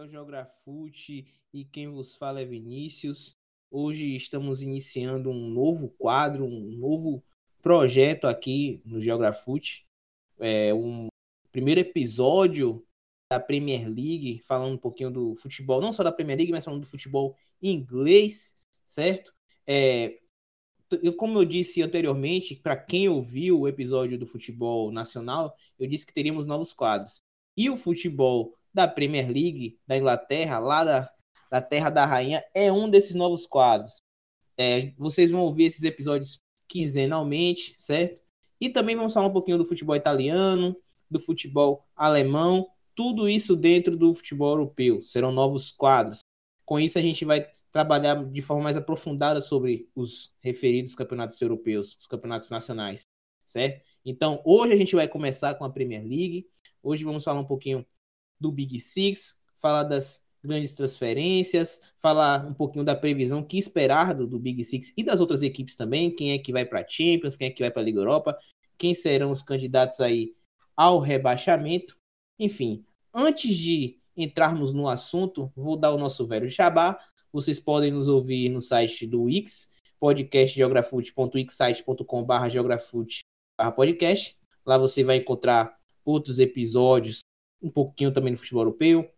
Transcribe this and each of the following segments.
É o Geografute e quem vos fala é Vinícius. Hoje estamos iniciando um novo quadro, um novo projeto aqui no Geografute. É um primeiro episódio da Premier League, falando um pouquinho do futebol, não só da Premier League, mas falando do futebol inglês, certo? É, como eu disse anteriormente, para quem ouviu o episódio do futebol nacional, eu disse que teríamos novos quadros. E o futebol da Premier League da Inglaterra, lá da, da Terra da Rainha, é um desses novos quadros. É, vocês vão ouvir esses episódios quinzenalmente, certo? E também vamos falar um pouquinho do futebol italiano, do futebol alemão, tudo isso dentro do futebol europeu. Serão novos quadros. Com isso, a gente vai trabalhar de forma mais aprofundada sobre os referidos campeonatos europeus, os campeonatos nacionais, certo? Então, hoje a gente vai começar com a Premier League. Hoje vamos falar um pouquinho do Big Six, falar das grandes transferências, falar um pouquinho da previsão que esperar do, do Big Six e das outras equipes também, quem é que vai para Champions, quem é que vai para a Liga Europa, quem serão os candidatos aí ao rebaixamento. Enfim, antes de entrarmos no assunto, vou dar o nosso velho jabá. Vocês podem nos ouvir no site do Wix, podcastgeografute.wixsite.com.br geografute.podcast. Lá você vai encontrar outros episódios um pouquinho também no futebol europeu,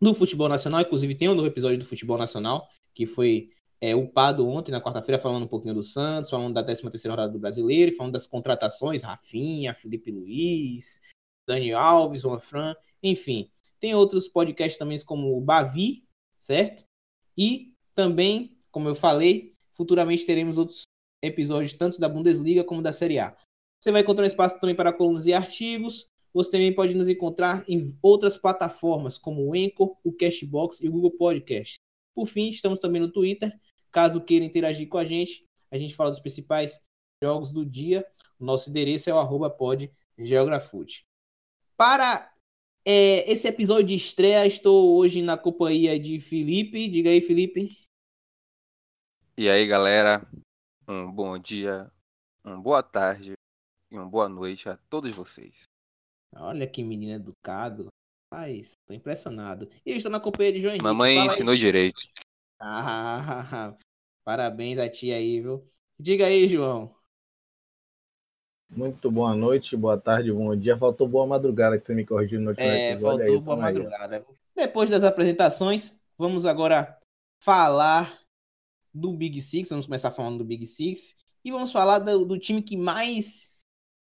no futebol nacional, inclusive tem um novo episódio do futebol nacional, que foi é, upado ontem, na quarta-feira, falando um pouquinho do Santos, falando da 13 terceira rodada do Brasileiro, falando das contratações, Rafinha, Felipe Luiz, Dani Alves, Juan Fran, enfim. Tem outros podcasts também como o Bavi, certo? E também, como eu falei, futuramente teremos outros episódios tanto da Bundesliga como da Série A. Você vai encontrar um espaço também para colunas e artigos, você também pode nos encontrar em outras plataformas, como o Anchor, o Cashbox e o Google Podcast. Por fim, estamos também no Twitter. Caso queira interagir com a gente, a gente fala dos principais jogos do dia. O nosso endereço é o arroba podgeografute. Para é, esse episódio de estreia, estou hoje na companhia de Felipe. Diga aí, Felipe. E aí, galera. Um bom dia, uma boa tarde e uma boa noite a todos vocês. Olha que menino educado. Rapaz, tô impressionado. E eu estou na companhia de João Henrique. Mamãe ensinou aí. direito. Ah, parabéns a ti aí, viu? Diga aí, João. Muito boa noite, boa tarde, bom dia. Faltou boa madrugada que você me corrigiu no último é, episódio. Faltou aí, boa madrugada. Aí. Depois das apresentações, vamos agora falar do Big Six. Vamos começar falando do Big Six. E vamos falar do, do time que mais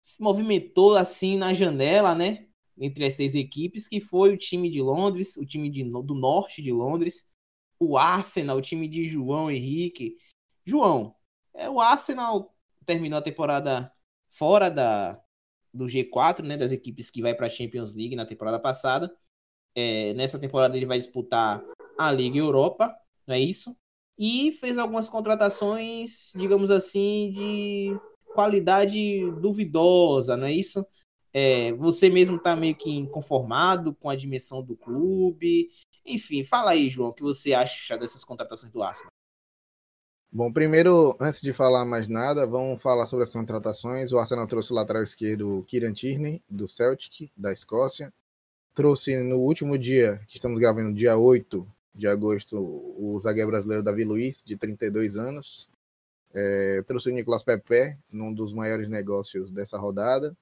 se movimentou assim na janela, né? Entre as seis equipes, que foi o time de Londres, o time de, do norte de Londres, o Arsenal, o time de João Henrique. João, é, o Arsenal terminou a temporada fora da, do G4, né? Das equipes que vai para a Champions League na temporada passada. É, nessa temporada ele vai disputar a Liga Europa, não é isso? E fez algumas contratações, digamos assim, de qualidade duvidosa, não é isso? É, você mesmo está meio que inconformado com a dimensão do clube. Enfim, fala aí, João, o que você acha dessas contratações do Arsenal? Bom, primeiro, antes de falar mais nada, vamos falar sobre as contratações. O Arsenal trouxe o lateral esquerdo Kieran Tierney, do Celtic, da Escócia. Trouxe no último dia, que estamos gravando, dia 8 de agosto, o zagueiro brasileiro Davi Luiz, de 32 anos, é, trouxe o Nicolas Pepe, num dos maiores negócios dessa rodada.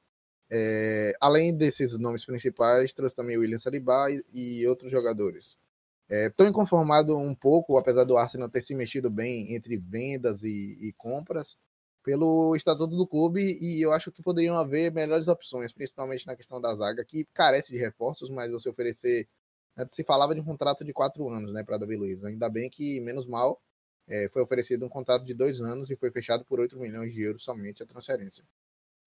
É, além desses nomes principais, trouxe também o William Saliba e, e outros jogadores. Estou é, inconformado um pouco, apesar do Arsenal ter se mexido bem entre vendas e, e, compras, pelo estatuto do clube, e eu acho que poderiam haver melhores opções, principalmente na questão da zaga, que carece de reforços, mas você oferecer. Antes se falava de um contrato de quatro anos né, para Davi Luiz. Ainda bem que, menos mal, é, foi oferecido um contrato de dois anos e foi fechado por 8 milhões de euros somente a transferência.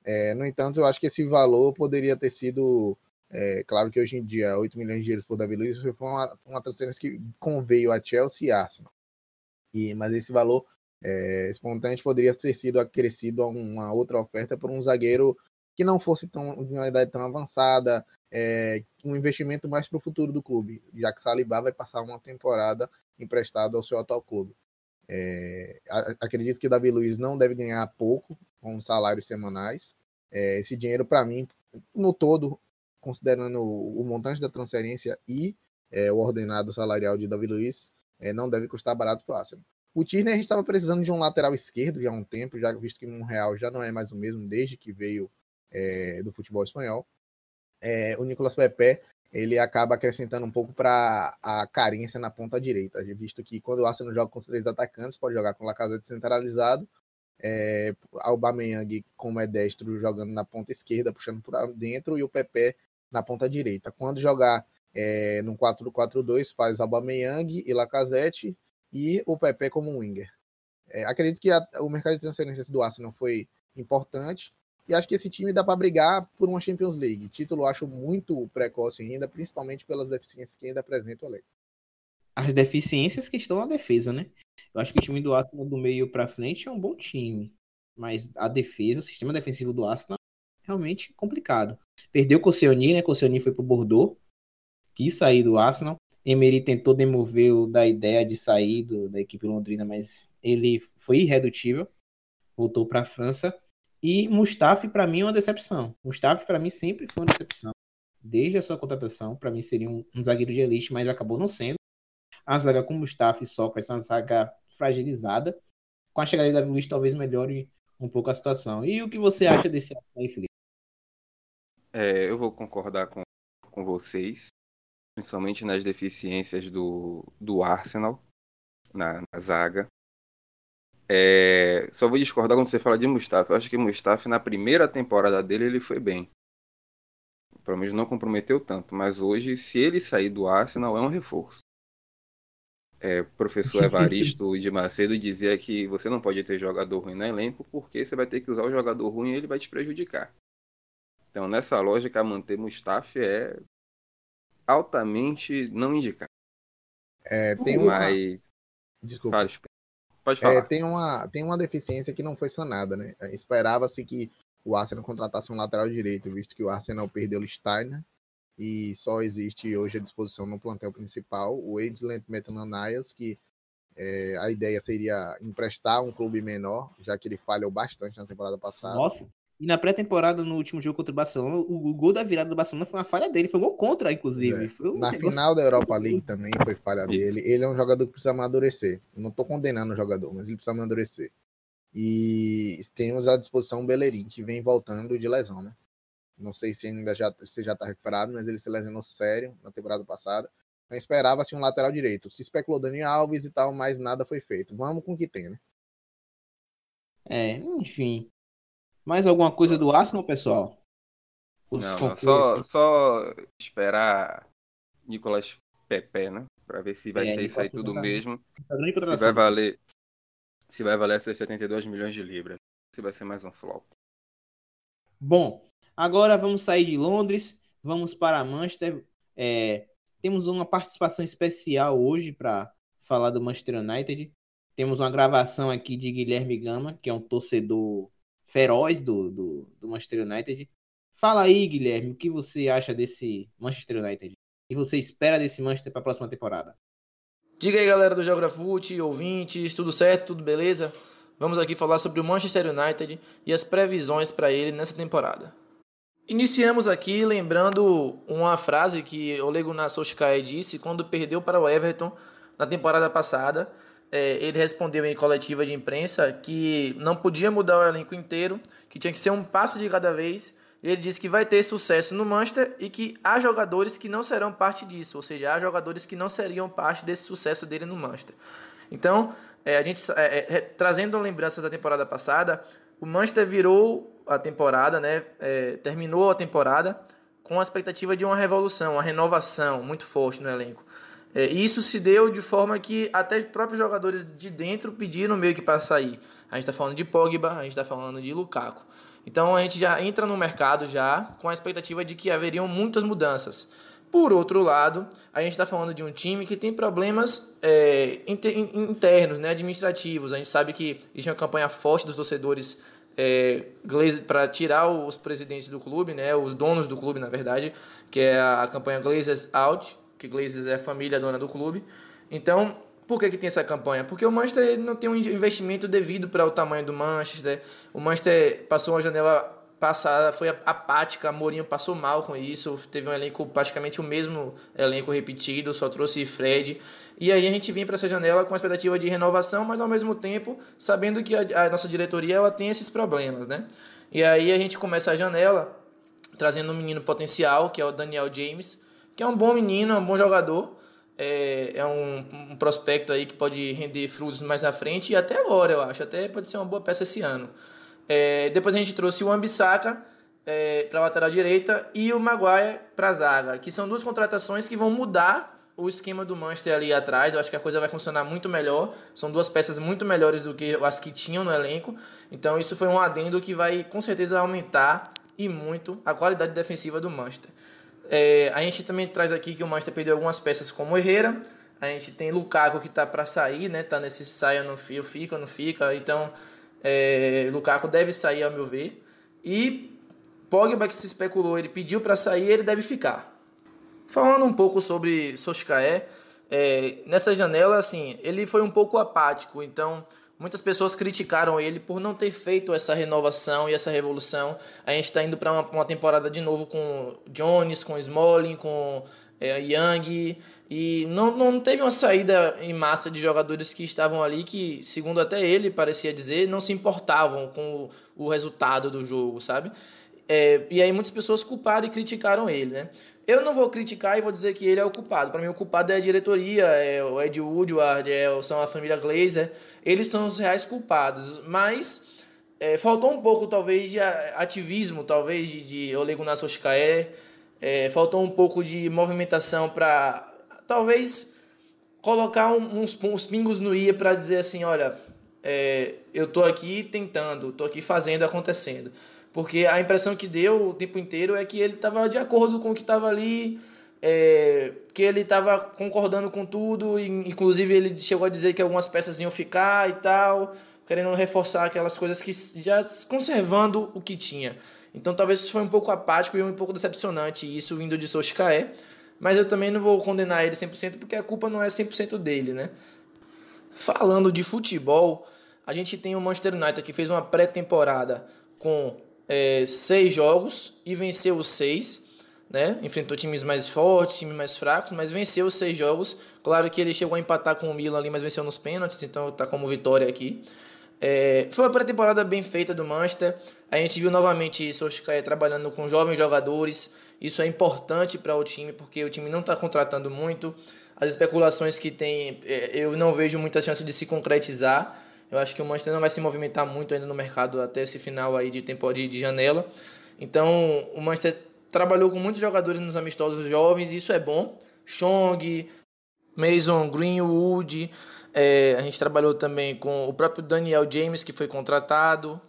É, no entanto, eu acho que esse valor poderia ter sido. É, claro que hoje em dia, 8 milhões de euros por Davi Luiz foi uma, uma transferência que conveio a Chelsea e Arsenal. E, mas esse valor é, espontâneo poderia ter sido acrescido a uma outra oferta por um zagueiro que não fosse tão, de uma idade tão avançada, é, um investimento mais para o futuro do clube, já que Saliba vai passar uma temporada emprestado ao seu atual clube. É, acredito que Davi Luiz não deve ganhar pouco com salários semanais. É, esse dinheiro, para mim, no todo, considerando o, montante da transferência e é, o ordenado salarial de Davi Luiz, é, não deve custar barato para o Arsenal. O Tierney a gente estava precisando de um lateral esquerdo já há um tempo, já visto que um real já não é mais o mesmo desde que veio é, do futebol espanhol. É, o Nicolas Pepe ele acaba acrescentando um pouco para a carência na ponta direita, visto que quando o Arsenal joga com os três atacantes, pode jogar com o Lacazette centralizado, é, Aubameyang como é destro jogando na ponta esquerda, puxando para dentro, e o Pepe na ponta direita. Quando jogar é, no 4-4-2, faz Aubameyang e Lacazette, e o Pepe como winger. É, acredito que a, o mercado de transferências do Arsenal foi importante, e acho que esse time dá para brigar por uma Champions League. Título acho muito precoce ainda, principalmente pelas deficiências que ainda apresenta o elenco. As deficiências que estão na defesa, né? Eu acho que o time do Arsenal do meio para frente é um bom time, mas a defesa, o sistema defensivo do Arsenal é realmente complicado. Perdeu o Koscielny, né? Koscielny foi pro Bordeaux, quis sair do Arsenal. Emery tentou demovê-lo da ideia de sair do, da equipe londrina, mas ele foi irredutível. Voltou para a França e Mustafi, para mim, é uma decepção. Mustafi, para mim, sempre foi uma decepção. Desde a sua contratação, para mim, seria um, um, zagueiro de elite, mas acabou não sendo. A zaga com Mustafi e Sócrates é uma zaga fragilizada. Com a chegada de Davi Luiz, talvez melhore um pouco a situação. E o que você acha desse aí, Felipe? É, eu vou concordar com, com vocês, principalmente nas deficiências do, do Arsenal na, na zaga. É, só vou discordar quando você fala de Mustafa. Eu acho que Mustafa, na primeira temporada dele, ele foi bem. Pelo menos não comprometeu tanto. Mas hoje, se ele sair do Arsenal, é um reforço. É, o professor Evaristo de Macedo dizia que você não pode ter jogador ruim no elenco porque você vai ter que usar o jogador ruim e ele vai te prejudicar. Então, nessa lógica, manter Mustafa é altamente não indicado. É, tem uma... Mas... Desculpa. Fala, Pode falar. É, tem, uma, tem uma deficiência que não foi sanada, né? É, esperava-se que o Arsenal contratasse um lateral direito, visto que o Arsenal perdeu o Steiner e só existe hoje à disposição no plantel principal o Edland Maitland-Niles, que é, a ideia seria emprestar um clube menor, já que ele falhou bastante na temporada passada. Nossa, e na pré-temporada, no último jogo contra o Barcelona, o, o, gol da virada do Barcelona foi uma falha dele. Foi um gol contra, inclusive. É. Um na negócio... final da Europa League também foi falha dele. Ele é um jogador que precisa amadurecer. Não estou condenando o jogador, mas ele precisa amadurecer. E temos à disposição o Bellerin, que vem voltando de lesão, né? Não sei se ainda já, se já está recuperado, mas ele se lesionou sério na temporada passada. Então esperava-se um lateral direito. Se especulou Dani Alves e tal, mas nada foi feito. Vamos com o que tem, né? É, enfim. Mais alguma coisa do Arsenal, pessoal? Os não, não, só, só esperar Nicolas Pepe, né? Pra ver se vai é, ser isso aí tudo mesmo. Se vai valer. Se vai valer esses 72 milhões de libras. Se vai ser mais um flop. Bom, agora vamos sair de Londres. Vamos para Manchester. É, temos uma participação especial hoje para falar do Manchester United. Temos uma gravação aqui de Guilherme Gama, que é um torcedor feroz do, do, do Manchester United. Fala aí, Guilherme, o que você acha desse Manchester United? E você espera desse Manchester para a próxima temporada? Diga aí, galera do Geografute, ouvintes, tudo certo, tudo beleza? Vamos aqui falar sobre o Manchester United e as previsões para ele nessa temporada. Iniciamos aqui lembrando uma frase que Ole Gunnar Solskjaer disse quando perdeu para o Everton na temporada passada, é, ele respondeu em coletiva de imprensa que não podia mudar o elenco inteiro, que tinha que ser um passo de cada vez. Ele disse que vai ter sucesso no Manchester e que há jogadores que não serão parte disso, ou seja, há jogadores que não seriam parte desse sucesso dele no Manchester. Então, é, a gente é, é, trazendo lembranças da temporada passada, o Manchester virou a temporada, né, é, terminou a temporada com a expectativa de uma revolução, uma renovação muito forte no elenco. É, isso se deu de forma que até os próprios jogadores de dentro pediram meio que para sair. A gente está falando de Pogba, a gente está falando de Lukaku. Então a gente já entra no mercado já com a expectativa de que haveriam muitas mudanças. Por outro lado, a gente está falando de um time que tem problemas é, internos, né, administrativos. A gente sabe que existe uma campanha forte dos torcedores é, para tirar os presidentes do clube, né, os donos do clube, na verdade, que é a campanha Glazers Out, que Glazers é a família dona do clube. Então, por que, que tem essa campanha? Porque o Manchester não tem um investimento devido para o tamanho do Manchester. O Manchester passou uma janela passada foi apática, Mourinho passou mal com isso, teve um elenco praticamente o mesmo elenco repetido, só trouxe Fred. E aí a gente vinha para essa janela com a expectativa de renovação, mas ao mesmo tempo sabendo que a, a, nossa diretoria ela tem esses problemas, né? E aí a gente começa a janela trazendo um menino potencial, que é o Daniel James, que é um bom menino, é um bom jogador, é, é um, um, prospecto aí que pode render frutos mais na frente e até agora, eu acho. Até pode ser uma boa peça esse ano. É, depois a gente trouxe o Ambissaca é, para a lateral direita e o Maguire para a zaga, que são duas contratações que vão mudar o esquema do Manchester ali atrás. Eu acho que a coisa vai funcionar muito melhor. São duas peças muito melhores do que as que tinham no elenco. Então isso foi um adendo que vai com certeza aumentar e muito a qualidade defensiva do Manchester. É, a gente também traz aqui que o Manchester perdeu algumas peças como Herrera. A gente tem Lukaku que está para sair, né? Tá nesse saia no fio, fica, não fica. Então, é, Lukaku deve sair ao meu ver. E Pogba que se especulou, ele pediu para sair, ele deve ficar. Falando um pouco sobre Soshikaé, é, nessa janela, assim, ele foi um pouco apático. Então, Muitas pessoas criticaram ele por não ter feito essa renovação e essa revolução. A gente está indo para uma, uma, temporada de novo com Jones, com Smalling, com é, Young. E não, não teve uma saída em massa de jogadores que estavam ali que, segundo até ele parecia dizer, não se importavam com o, o resultado do jogo, sabe? É, e aí muitas pessoas culparam e criticaram ele, né? Eu não vou criticar e vou dizer que ele é o culpado. Para mim, o culpado é a diretoria, é o Ed Woodward, é, são a família Glazer. Eles são os reais culpados. Mas é, faltou um pouco, talvez, de ativismo, talvez, de, de Ole Gunnar Solskjaer. É, faltou um pouco de movimentação para, talvez, colocar uns, uns pingos no ia para dizer assim, olha, é, eu tô aqui tentando, tô aqui fazendo, acontecendo. Porque a impressão que deu o tempo inteiro é que ele estava de acordo com o que estava ali, é, que ele estava concordando com tudo, e, inclusive ele chegou a dizer que algumas peças iam ficar e tal, querendo reforçar aquelas coisas que já conservando o que tinha. Então talvez isso foi um pouco apático e um pouco decepcionante, isso vindo de Solskjaer, mas eu também não vou condenar ele 100% porque a culpa não é 100% dele, né? Falando de futebol, a gente tem o Manchester United que fez uma pré-temporada com é, seis jogos e venceu os seis. Né? Enfrentou times mais fortes, times mais fracos, mas venceu os seis jogos. Claro que ele chegou a empatar com o Milan ali, mas venceu nos pênaltis, então tá como vitória aqui. É, foi uma pré-temporada bem feita do Manchester. A gente viu novamente Solskjaer trabalhando com jovens jogadores. Isso é importante para o time, porque o time não está contratando muito. As especulações que tem, é, eu não vejo muita chance de se concretizar. Eu acho que o Manchester não vai se movimentar muito ainda no mercado até esse final aí de tempo de, de janela. Então, o Manchester trabalhou com muitos jogadores nos amistosos jovens e isso é bom. Chong, Mason Greenwood, é, a gente trabalhou também com o próprio Daniel James, que foi contratado,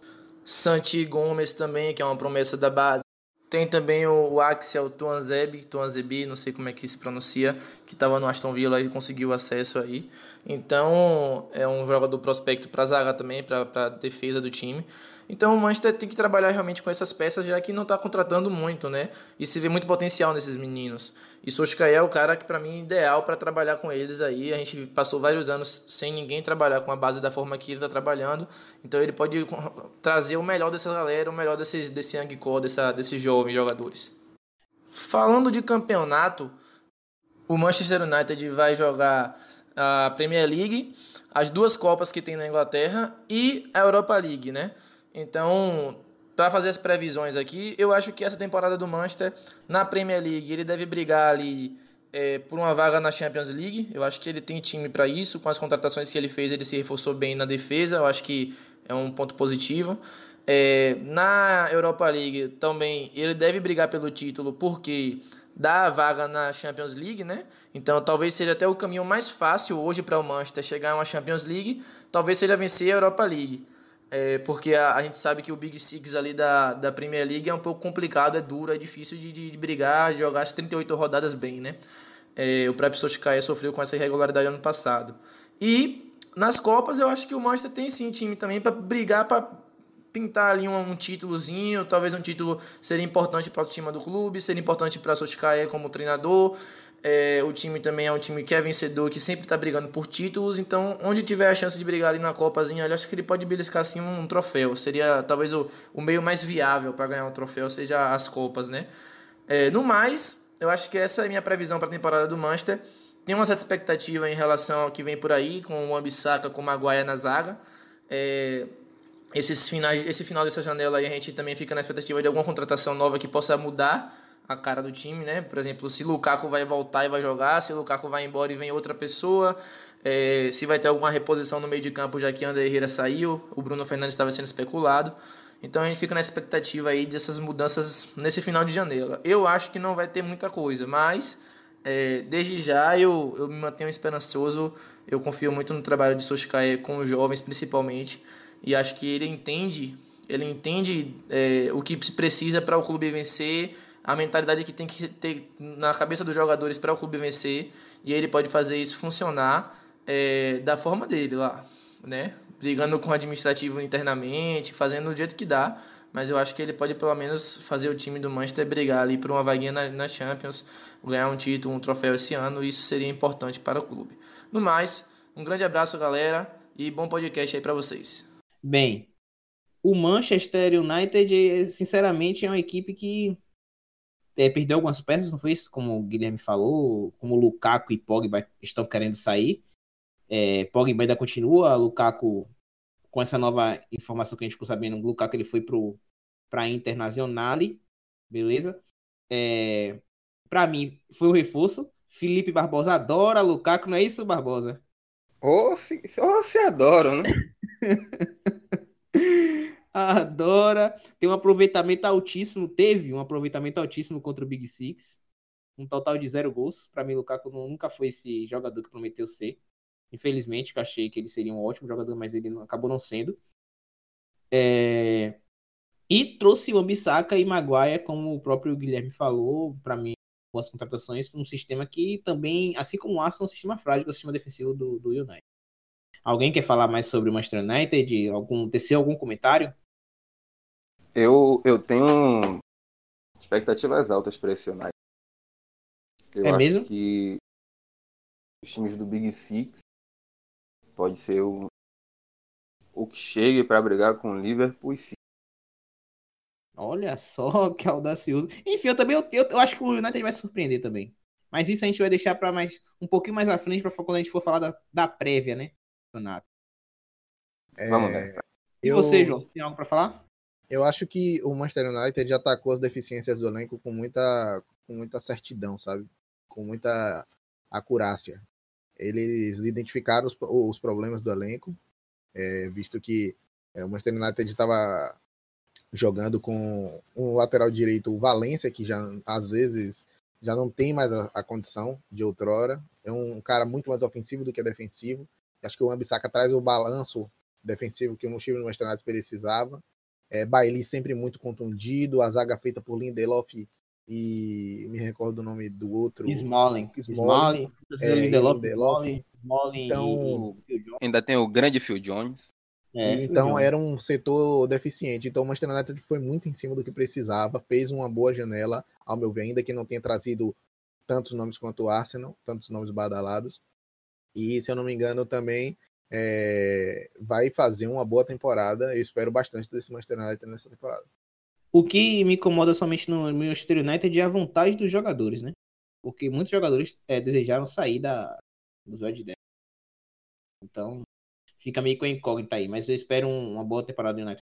Santi Gomes também, que é uma promessa da base. Tem também o, o Axel Tuanzeb, Tuanzebi, não sei como é que se pronuncia, que estava no Aston Villa e conseguiu acesso aí. Então, é um jogador prospecto para zaga também, para defesa do time. Então, o Manchester tem que trabalhar realmente com essas peças, já que não está contratando muito, né? E se vê muito potencial nesses meninos. E Solskjaer é o cara que, para mim, é ideal para trabalhar com eles aí. A gente passou vários anos sem ninguém trabalhar com a base da forma que ele está trabalhando. Então, ele pode trazer o melhor dessa galera, o melhor desses, desse young core, dessa, desses jovens jogadores. Falando de campeonato, o Manchester United vai jogar a Premier League, as duas Copas que tem na Inglaterra e a Europa League, né? Então, para fazer as previsões aqui, eu acho que essa temporada do Manchester na Premier League ele deve brigar ali é, por uma vaga na Champions League. Eu acho que ele tem time para isso. Com as contratações que ele fez, ele se reforçou bem na defesa. Eu acho que é um ponto positivo. É, na Europa League também ele deve brigar pelo título porque dá a vaga na Champions League, né? Então talvez seja até o caminho mais fácil hoje para o Manchester chegar a uma Champions League, talvez seja vencer a Europa League. É, porque a, a, gente sabe que o Big Six ali da, da Premier League é um pouco complicado, é duro, é difícil de, de, de brigar, de jogar as 38 rodadas bem, né? É, o próprio Solskjaer sofreu com essa irregularidade ano passado. E nas Copas eu acho que o Manchester tem sim time também para brigar para pintar ali um, um, títulozinho, talvez um título seria importante para o time do clube, seria importante para Solskjaer como treinador. É, o time também é um time que é vencedor, que sempre está brigando por títulos. Então, onde tiver a chance de brigar ali na Copazinha, eu acho que ele pode beliscar assim um, um troféu. Seria talvez o, o meio mais viável para ganhar um troféu, seja as Copas, né? É, no mais, eu acho que essa é a minha previsão para a temporada do Manchester. Tem uma certa expectativa em relação ao que vem por aí, com o Ambissaca, com o Maguire na zaga. É, esses finais, esse final dessa janela aí a gente também fica na expectativa de alguma contratação nova que possa mudar a cara do time, né? Por exemplo, se Lukaku vai voltar e vai jogar, se Lukaku vai embora e vem outra pessoa, é, se vai ter alguma reposição no meio de campo já que André Herrera saiu, o Bruno Fernandes estava sendo especulado. Então a gente fica na expectativa aí dessas mudanças nesse final de janela. Eu acho que não vai ter muita coisa, mas é, desde já eu, eu me mantenho esperançoso. Eu confio muito no trabalho de Solskjaer com os jovens principalmente e acho que ele entende ele entende é, o que se precisa para o clube vencer a mentalidade que tem que ter na cabeça dos jogadores para o clube vencer e ele pode fazer isso funcionar é, da forma dele lá, né? Brigando com o administrativo internamente, fazendo do jeito que dá, mas eu acho que ele pode pelo menos fazer o time do Manchester brigar ali por uma vaguinha na, na Champions, ganhar um título, um troféu esse ano, e isso seria importante para o clube. No mais, um grande abraço, galera, e bom podcast aí para vocês. Bem, o Manchester United, sinceramente, é uma equipe que é, perdeu algumas peças, não foi isso? Como o Guilherme falou, como o Lukaku e Pogba estão querendo sair. É, Pogba ainda continua, Lukaku, com essa nova informação que a gente ficou sabendo, o Lukaku ele foi para a Internazionale, beleza? É, para mim, foi o reforço. Felipe Barbosa adora Lukaku, não é isso, Barbosa? Oh, se, oh, se adoram, né? Adora. Tem um aproveitamento altíssimo. Teve um aproveitamento altíssimo contra o Big Six. Um total de zero gols. Para mim, Lukaku nunca foi esse jogador que prometeu ser. Infelizmente, que achei que ele seria um ótimo jogador, mas ele não, acabou não sendo. É... E trouxe o Ambissaca e Maguire, como o próprio Guilherme falou, para mim, boas contratações, um sistema que também, assim como o Arsenal, é um sistema frágil, é o sistema defensivo do, do United. Alguém quer falar mais sobre o Manchester United? Algum, tecer algum comentário? Eu, eu tenho expectativas altas para esse United. Eu é acho mesmo? que os times do Big Six pode ser o, o que chegue para brigar com o Liverpool e City. Olha só que audacioso. Enfim, eu também eu, eu, eu, acho que o United vai surpreender também. Mas isso a gente vai deixar para mais um pouquinho mais à frente para quando a gente for falar da, da prévia, né, Renato? É, Vamos ver. E eu... você, João, tem algo para falar? Eu acho que o Manchester United já atacou as deficiências do elenco com muita, com muita certidão, sabe? Com muita acurácia. Eles identificaram os, os problemas do elenco, é, visto que é, o Manchester United estava jogando com um lateral direito, o Valência, que já às vezes já não tem mais a, a, condição de outrora. É um cara muito mais ofensivo do que defensivo. Acho que o Ambissaca traz o balanço defensivo que o time do Manchester United precisava. É, Bailey sempre muito contundido, a zaga feita por Lindelof e me recordo do nome do outro. Smalling. Smalling. É, Lindelof, Smalling, Smalling então, e, ainda tem o grande Phil Jones. É, então era um setor deficiente. Então o Manchester United foi muito em cima do que precisava, fez uma boa janela, ao meu ver, ainda que não tenha trazido tantos nomes quanto o Arsenal, tantos nomes badalados. E se eu não me engano também é, vai fazer uma boa temporada. Eu espero bastante desse Manchester United nessa temporada. O que me incomoda somente no Manchester United é a vontade dos jogadores, né? Porque muitos jogadores é, desejaram sair da, dos Red Devils. Então, fica meio com incógnita aí. Mas eu espero um, uma boa temporada do United.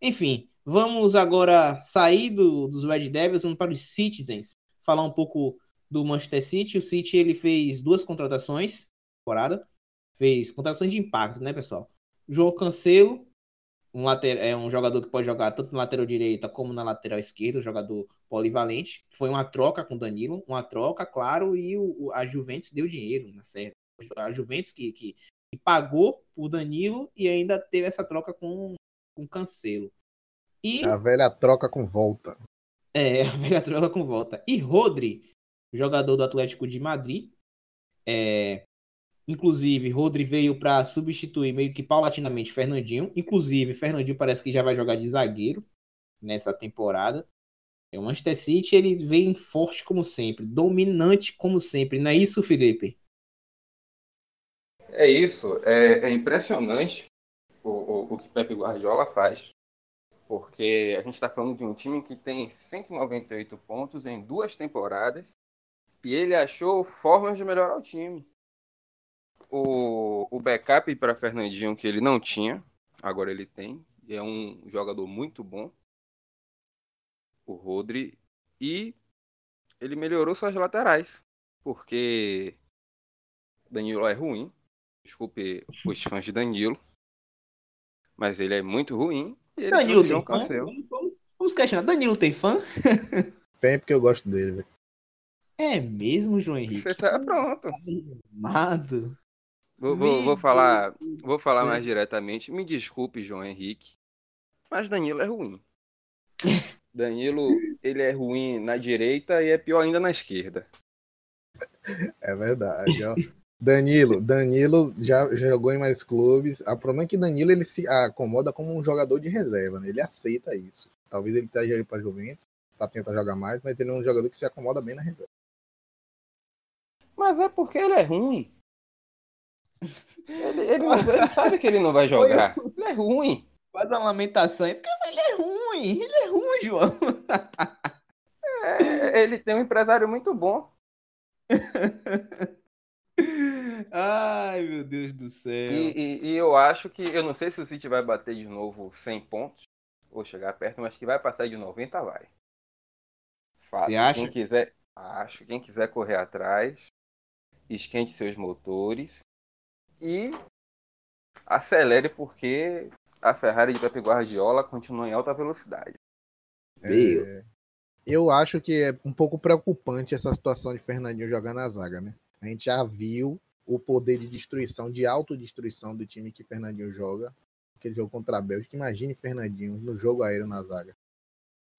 Enfim, vamos agora sair do, dos Red Devils, vamos para os Citizens. Falar um pouco do Manchester City. O City ele fez duas contratações temporada fez contratações de impacto, né, pessoal? João Cancelo, um, later, é um jogador que pode jogar tanto na lateral direita como na lateral esquerda, um jogador polivalente. Foi uma troca com Danilo, uma troca, claro, e o, a Juventus deu dinheiro na série. A Juventus que, que, que pagou por Danilo e ainda teve essa troca com, com Cancelo. E, a velha troca com volta. É, a velha troca com volta. E Rodri, jogador do Atlético de Madrid, é, Inclusive, Rodri veio para substituir meio que paulatinamente Fernandinho. Inclusive, Fernandinho parece que já vai jogar de zagueiro nessa temporada. É, o Manchester City ele vem forte como sempre, dominante como sempre, não é isso, Felipe? É isso, é, é impressionante o, o, o que Pepe Guardiola faz, porque a gente está falando de um time que tem 198 pontos em duas temporadas e ele achou formas de melhorar o time. O, o backup para Fernandinho que ele não tinha, agora ele tem, e é um jogador muito bom, o Rodri, e ele melhorou suas laterais, porque Danilo é ruim, desculpe os fãs de Danilo, mas ele é muito ruim. Ele Danilo tem um fã? cancelo. Vamos, vamos questionar. Danilo tem fã? Tem porque eu gosto dele, velho. É mesmo, João Henrique? Você tá pronto. Amado. Vou, vou, vou falar, vou falar É. mais diretamente. Me desculpe, João Henrique, mas Danilo é ruim. Danilo, ele é ruim na direita e é pior ainda na esquerda. É verdade, ó. Danilo, Danilo já jogou em mais clubes. O problema é que Danilo ele se acomoda como um jogador de reserva, né? Ele aceita isso. Talvez ele esteja aí para Juventus para tentar jogar mais, mas ele é um jogador que se acomoda bem na reserva. Mas é porque ele é ruim. Ele, ele não- ele sabe que ele não vai jogar. Ele é ruim. Faz uma lamentação aí, porque ele é ruim. Ele é ruim, João. É, ele tem um empresário muito bom. Ai, meu Deus do céu. E, e- e eu acho que, eu não sei se o City vai bater de novo 100 pontos, ou chegar perto, mas que vai passar de 90, vai. Fato. Você acha? Quem quiser, acho. Quem quiser correr atrás, esquente seus motores e acelere, porque a Ferrari de Pepe Guardiola continua em alta velocidade. É, eu acho que é um pouco preocupante essa situação de Fernandinho jogar na zaga, né? A gente já viu o poder de destruição, de autodestruição do time que Fernandinho joga. Aquele jogo contra a Bélgica. Imagine Fernandinho no jogo aéreo na zaga.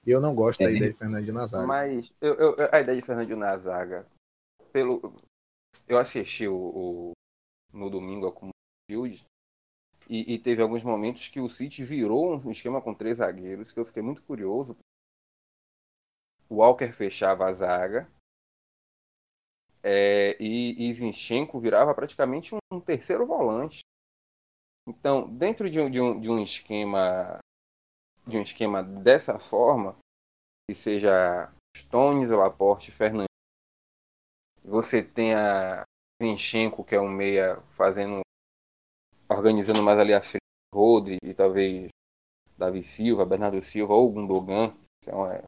E eu não gosto da É. ideia de Fernandinho na zaga. Mas eu, eu- a ideia de Fernandinho na zaga, pelo, eu assisti o, o- no domingo com o e, e teve alguns momentos que o City virou um esquema com três zagueiros que eu fiquei muito curioso. O Walker fechava a zaga é, e, e Zinchenko virava praticamente um, terceiro volante. Então, dentro de um, de um, de um esquema de um esquema dessa forma, que seja Stones, Laporte, Fernandes, você tem a Zinchenko, que é um meia fazendo organizando mais ali a frente, Rodri e talvez Davi Silva, Bernardo Silva ou Gundogan, isso é uma,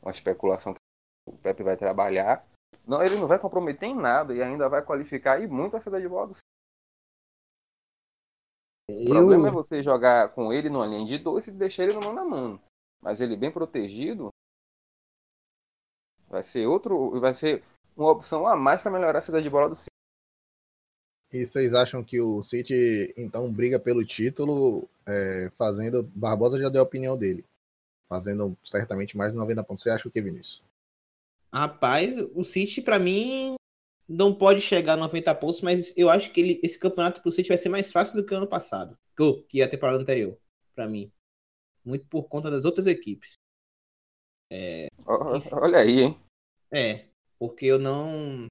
uma especulação que o Pepe vai trabalhar. Não, ele não vai comprometer em nada e ainda vai qualificar e muito a saída de bola do o problema é Eu, você jogar com ele numa linha de dois e deixar ele no mano a mano. Mas ele bem protegido vai ser outro, vai ser uma opção a mais para melhorar a saída de bola do City. E vocês acham que o City então briga pelo título, é, fazendo. Barbosa já deu a opinião dele. Fazendo certamente mais de 90 pontos. Você acha o que, Vinícius? Rapaz, o City pra mim não pode chegar a 90 pontos, mas eu acho que ele, esse campeonato pro City vai ser mais fácil do que o ano passado, que- a temporada anterior, pra mim. Muito por conta das outras equipes. Enfim. Olha aí, hein? É, porque eu não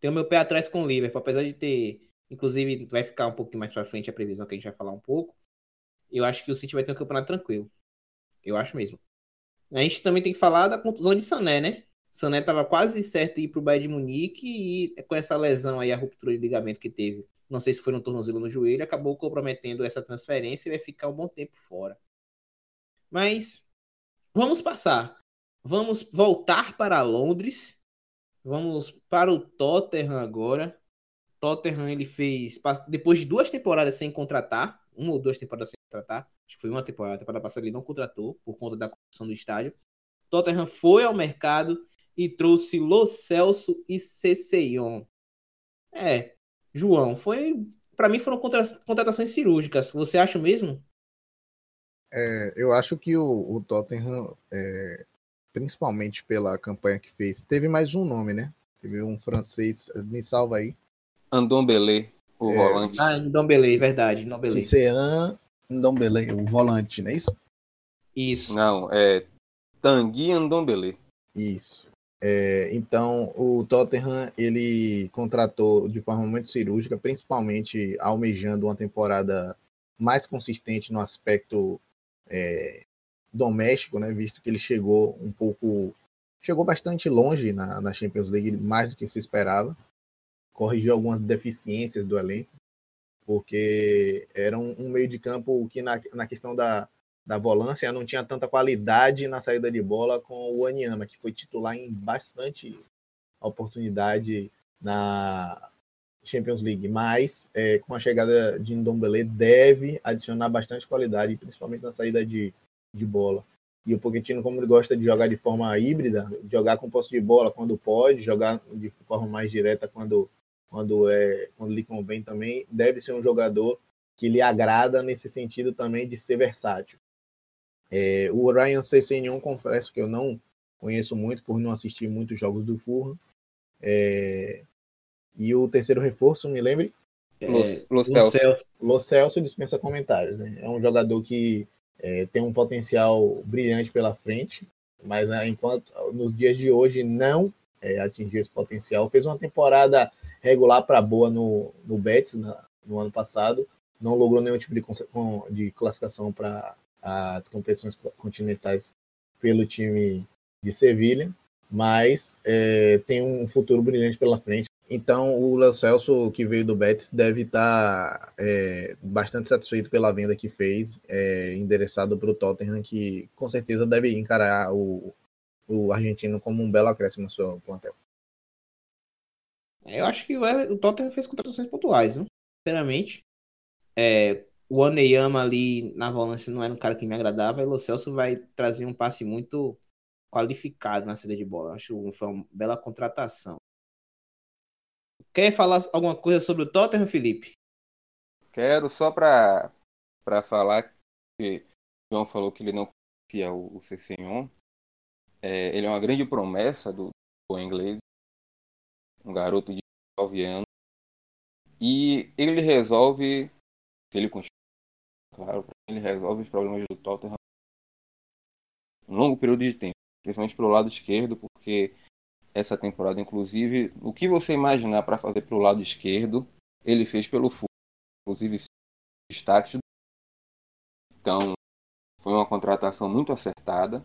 tenho meu pé atrás com o Liverpool, apesar de ter, inclusive vai ficar um pouquinho mais pra frente a previsão que a gente vai falar um pouco. Eu acho que o City vai ter um campeonato tranquilo. Eu acho mesmo. A gente também tem que falar da contusão de Sané, né? Sané tava quase certo de ir pro Bayern de Munique e com essa lesão aí, a ruptura de ligamento que teve, não sei se foi no tornozelo ou no joelho, acabou comprometendo essa transferência e vai ficar um bom tempo fora. Mas vamos passar. Vamos voltar para Londres. Vamos para o Tottenham agora. Tottenham ele fez depois de duas temporadas sem contratar, uma ou duas temporadas sem contratar, acho que foi uma temporada, a temporada passada ele não contratou por conta da construção do estádio. Tottenham foi ao mercado e trouxe Lo Celso e Cesseyon. É, João, foi para mim foram contra- contratações cirúrgicas. Você acha mesmo? É, eu acho que o, o Tottenham, é, principalmente pela campanha que fez, teve mais um nome, né? Teve um francês, me salva aí. Andombele, o É, volante. Ah, Ndombele, verdade, Ndombele. Tisserand Ndombele, o volante, não é isso? Isso. Não, é Tanguy Ndombele. Isso. É, então, o Tottenham ele contratou de forma muito cirúrgica, principalmente almejando uma temporada mais consistente no aspecto é, doméstico, né, visto que ele chegou um pouco, chegou bastante longe na, na Champions League, mais do que se esperava, corrigiu algumas deficiências do elenco, porque era um, um meio de campo que na, na questão da, da volância não tinha tanta qualidade na saída de bola com o Aniama, que foi titular em bastante oportunidade na Champions League, mas é, com a chegada de Ndombele deve adicionar bastante qualidade, principalmente na saída de, de bola. E o Pochettino, como ele gosta de jogar de forma híbrida, jogar com posse de bola quando pode, jogar de forma mais direta quando quando é quando lhe convém também, deve ser um jogador que lhe agrada nesse sentido também de ser versátil. É, o Ryan Sessegnon, confesso que eu não conheço muito por não assistir muitos jogos do Fulham. É, e o terceiro reforço, me lembre? É, Lo Celso. Lo Celso dispensa comentários. Né? É um jogador que é, tem um potencial brilhante pela frente, mas né, enquanto nos dias de hoje não é, atingiu esse potencial. Fez uma temporada regular para boa no, no Betis na, no ano passado, não logrou nenhum tipo de, de classificação para as competições continentais pelo time de Sevilha, mas é, tem um futuro brilhante pela frente. Então, o Léo Celso, que veio do Betis, deve estar tá, é, bastante satisfeito pela venda que fez, é, endereçado para o Tottenham, que com certeza deve encarar o, o argentino como um belo acréscimo no seu plantel. Eu acho que o Tottenham fez contratações pontuais, não? sinceramente. É, o Oneyama ali na volância não era um cara que me agradava, e o Celso vai trazer um passe muito qualificado na saída de bola. Acho que foi uma bela contratação. Quer falar alguma coisa sobre o Tottenham, Felipe? Quero só para para falar que o João falou que ele não conhecia o, o Cessenhon. É, ele é uma grande promessa do, do inglês, um garoto de 9 anos. E ele resolve, se ele continua claro, ele resolve os problemas do Tottenham um longo período de tempo, principalmente pelo lado esquerdo, porque essa temporada, inclusive, o que você imaginar para fazer pelo lado esquerdo, ele fez pelo fundo, inclusive destaques. Então, foi uma contratação muito acertada.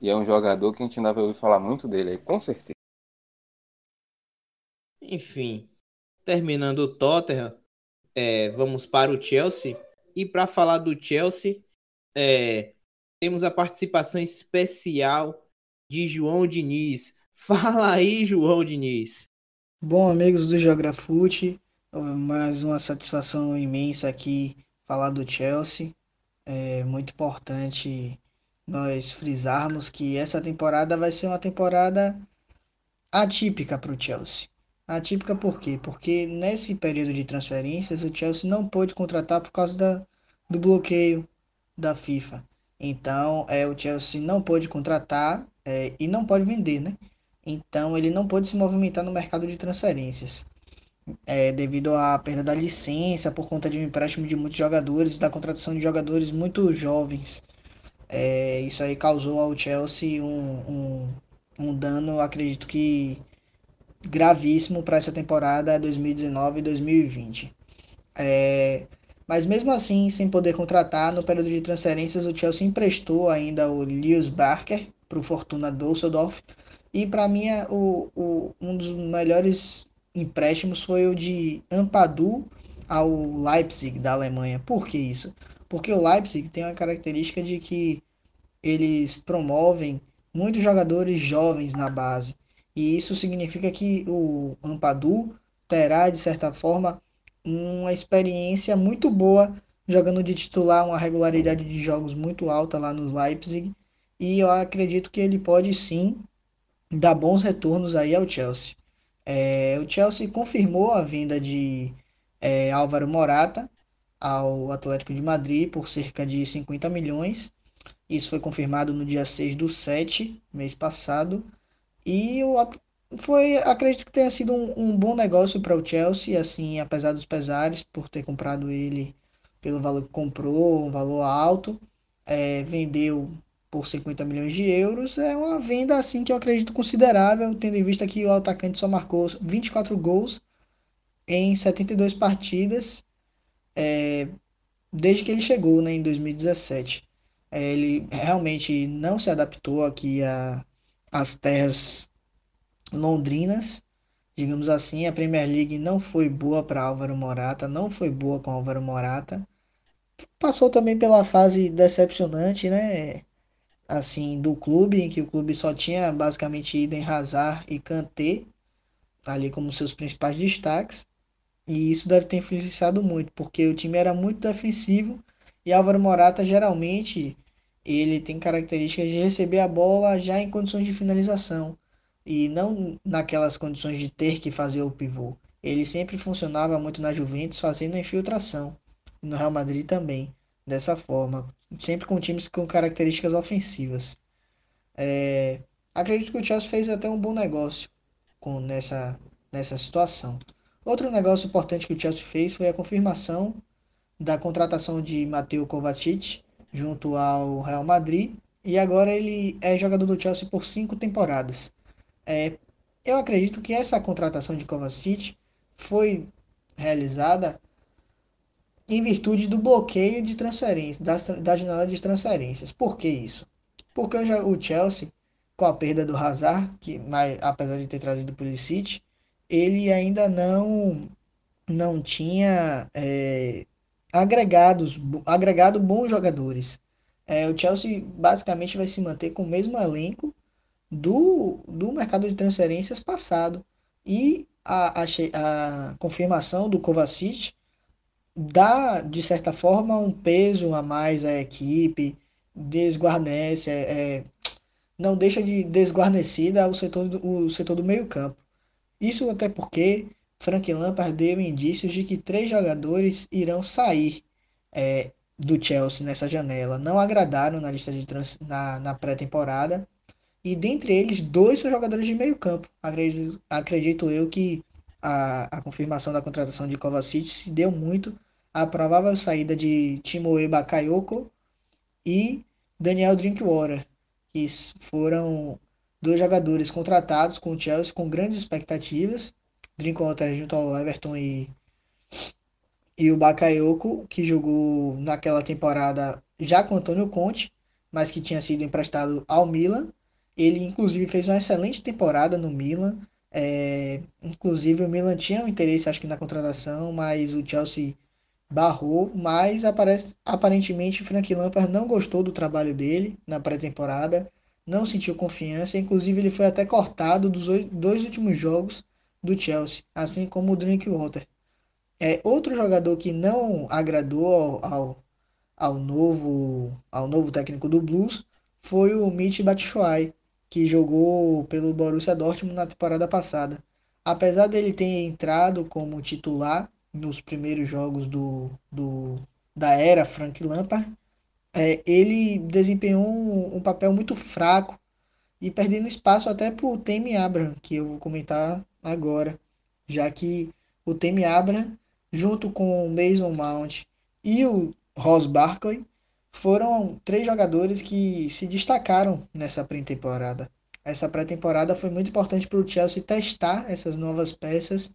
E é um jogador que a gente ainda vai ouvir falar muito dele com certeza. Enfim, terminando o Tottenham, é, vamos para o Chelsea. E para falar do Chelsea, é, temos a participação especial de João Diniz. Fala aí, João Diniz. Bom, amigos do Geografute, mais uma satisfação imensa aqui falar do Chelsea. É muito importante nós frisarmos que essa temporada vai ser uma temporada atípica para o Chelsea. Atípica por quê? Porque nesse período de transferências o Chelsea não pôde contratar por causa da, do bloqueio da FIFA. Então, é, o Chelsea não pôde contratar é, e não pode vender, né? Então, ele não pôde se movimentar no mercado de transferências. É, devido à perda da licença, por conta de um empréstimo de muitos jogadores, da contratação de jogadores muito jovens. É, isso aí causou ao Chelsea um, um, um dano, acredito que gravíssimo para essa temporada 2019-2020. É, mas mesmo assim, sem poder contratar, no período de transferências o Chelsea emprestou ainda o Lewis Barker para o Fortuna Düsseldorf. E para mim, é o, o, um dos melhores empréstimos foi o de Ampadu ao Leipzig da Alemanha. Por que isso? Porque o Leipzig tem uma característica de que eles promovem muitos jogadores jovens na base. E isso significa que o Ampadu terá, de certa forma, uma experiência muito boa jogando de titular, uma regularidade de jogos muito alta lá nos Leipzig. E eu acredito que ele pode sim dar bons retornos aí ao Chelsea. É, o Chelsea confirmou a venda de é, Álvaro Morata ao Atlético de Madrid por cerca de 50 milhões. Isso foi confirmado no dia 6 do 7, mês passado. E o, foi, acredito que tenha sido um, um bom negócio para o Chelsea, assim, apesar dos pesares, por ter comprado ele pelo valor que comprou, um valor alto. É, vendeu por 50 milhões de euros é uma venda assim que eu acredito considerável, tendo em vista que o atacante só marcou 24 gols em 72 partidas é, desde que ele chegou né, em 2017. É, ele realmente não se adaptou aqui às terras londrinas, digamos assim. A Premier League não foi boa para Álvaro Morata, não foi boa com Álvaro Morata. Passou também pela fase decepcionante, né? Assim, do clube, em que o clube só tinha basicamente Eden Hazard e Kanté ali como seus principais destaques. E isso deve ter influenciado muito, porque o time era muito defensivo e Álvaro Morata geralmente ele tem características de receber a bola já em condições de finalização e não naquelas condições de ter que fazer o pivô. Ele sempre funcionava muito na Juventus fazendo a infiltração, no Real Madrid também, dessa forma, sempre com times com características ofensivas. É, acredito que o Chelsea fez até um bom negócio com nessa, nessa situação. Outro negócio importante que o Chelsea fez foi a confirmação da contratação de Mateo Kovacic junto ao Real Madrid e agora ele é jogador do Chelsea por cinco temporadas. É, eu acredito que essa contratação de Kovacic foi realizada em virtude do bloqueio de transferências, da, da janela de transferências. Por que isso? Porque o Chelsea, com a perda do Hazard, que mas, apesar de ter trazido o Pulisic, ele ainda não não tinha é, agregados, agregado bons jogadores. É, o Chelsea basicamente vai se manter com o mesmo elenco do, do mercado de transferências passado. E a, a, a confirmação do Kovacic dá, de certa forma, um peso a mais à equipe, desguarnece, é, é, não deixa de desguarnecida o setor do, o setor do meio campo. Isso até porque Frank Lampard deu indícios de que três jogadores irão sair é, do Chelsea nessa janela. Não agradaram na lista de trans, na, na pré-temporada e dentre eles, dois são jogadores de meio campo. Acredito, acredito eu que a, a confirmação da contratação de Kovacic se deu muito à provável saída de Timoe Bakayoko e Daniel Drinkwater, que foram dois jogadores contratados com o Chelsea com grandes expectativas. Drinkwater junto ao Everton e, e o Bakayoko, que jogou naquela temporada já com Antônio Conte, mas que tinha sido emprestado ao Milan ele, inclusive, fez uma excelente temporada no Milan. É, inclusive, o Milan tinha um interesse, acho que, na contratação, mas o Chelsea barrou. Mas, aparece, aparentemente, Frank Lampard não gostou do trabalho dele na pré-temporada, não sentiu confiança. Inclusive, ele foi até cortado dos dois últimos jogos do Chelsea, assim como o Drinkwater. É, outro jogador que não agradou ao, ao, ao, novo, ao novo técnico do Blues foi o Mitch Batshuayi, que jogou pelo Borussia Dortmund na temporada passada. Apesar dele ter entrado como titular nos primeiros jogos do, do da era Frank Lampard, é, ele desempenhou um, um, papel muito fraco e perdendo espaço até para o Temi Abraham, que eu vou comentar agora, já que o Temi Abraham, junto com o Mason Mount e o Ross Barkley, foram três jogadores que se destacaram nessa pré-temporada. Essa pré-temporada foi muito importante para o Chelsea testar essas novas peças,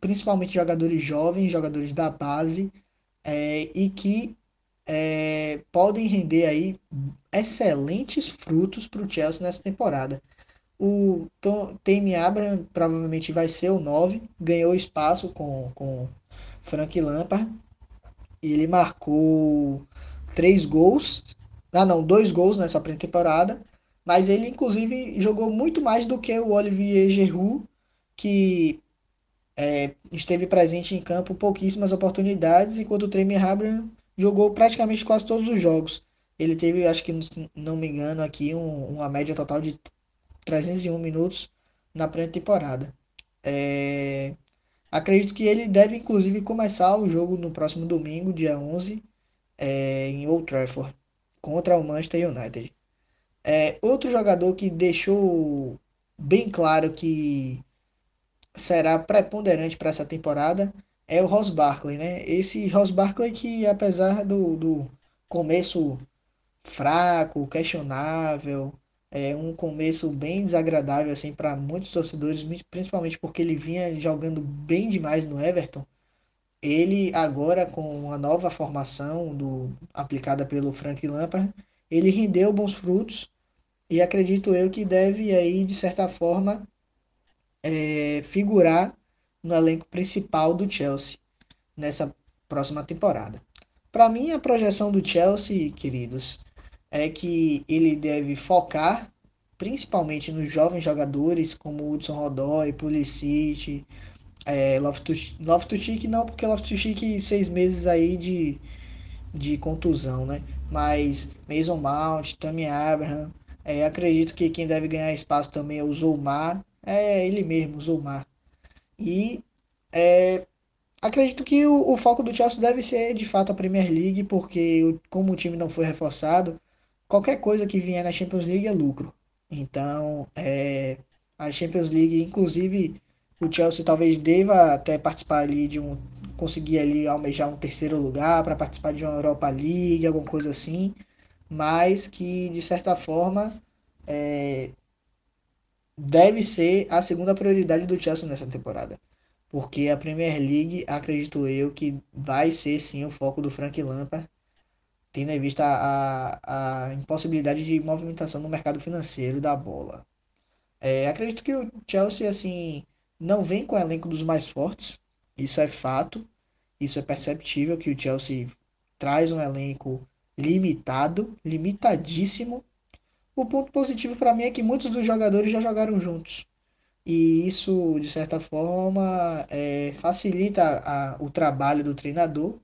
principalmente jogadores jovens, jogadores da base, é, e que é, podem render aí excelentes frutos para o Chelsea nessa temporada. O Temi Abraham provavelmente vai ser o 9, ganhou espaço com, com Frank Lampard. Ele marcou três gols. Ah, não, dois gols nessa pré-temporada. Mas ele, inclusive, jogou muito mais do que o Olivier Giroud, que é, esteve presente em campo pouquíssimas oportunidades, enquanto o Tremi Abraham jogou praticamente quase todos os jogos. Ele teve, acho que não me engano, aqui um, uma média total de 301 minutos na pré-temporada. É... Acredito que ele deve, inclusive, começar o jogo no próximo domingo, dia 11, é, em Old Trafford contra o Manchester United. É, outro jogador que deixou bem claro que será preponderante para essa temporada é o Ross Barkley, né? Esse Ross Barkley que apesar do, do começo fraco, questionável, é um começo bem desagradável assim para muitos torcedores, principalmente porque ele vinha jogando bem demais no Everton. Ele agora com a nova formação do aplicada pelo Frank Lampard, ele rendeu bons frutos e acredito eu que deve aí de certa forma é, figurar no elenco principal do Chelsea nessa próxima temporada. Para mim, a projeção do Chelsea, queridos, é que ele deve focar principalmente nos jovens jogadores como Hudson Rodói, Pulisic, é, Loftus-Cheek não, porque Loftus-Cheek seis meses aí de, de contusão, né? Mas Mason Mount, Tammy Abraham, é, acredito que quem deve ganhar espaço também é o Zoumar, é ele mesmo, o Zoumar. E é, Acredito que o, o, foco do Chelsea deve ser de fato a Premier League, porque como o time não foi reforçado, qualquer coisa que vier na Champions League é lucro. Então, é, a Champions League, inclusive, o Chelsea talvez deva até participar ali de um. conseguir ali almejar um terceiro lugar para participar de uma Europa League, alguma coisa assim, mas que de certa forma é, deve ser a segunda prioridade do Chelsea nessa temporada porque a Premier League, acredito eu, que vai ser sim o foco do Frank Lampard, tendo em vista a, a impossibilidade de movimentação no mercado financeiro da bola. É, acredito que o Chelsea, assim, não vem com o elenco dos mais fortes, isso é fato, isso é perceptível que o Chelsea traz um elenco limitado, limitadíssimo. O ponto positivo para mim é que muitos dos jogadores já jogaram juntos e isso, de certa forma, é, facilita a, o trabalho do treinador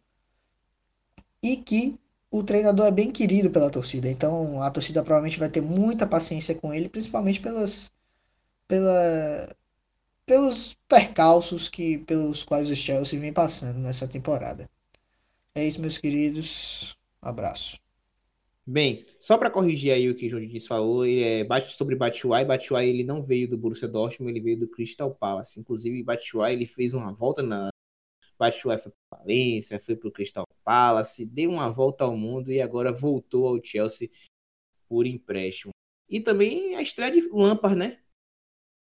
e que o treinador é bem querido pela torcida. Então, a torcida provavelmente vai ter muita paciência com ele, principalmente pelas, pela, pelos percalços que, pelos quais o Chelsea vem passando nessa temporada. É isso, meus queridos. Abraço. Bem, só para corrigir aí o que o João Diniz falou, ele é bate sobre Batshuayi, Batshuayi ele não veio do Borussia Dortmund, ele veio do Crystal Palace. Inclusive, Batshuayi ele fez uma volta na Batshuayi foi para Valência, foi para o Crystal Palace, deu uma volta ao mundo e agora voltou ao Chelsea por empréstimo. E também a estreia de Lampard, né?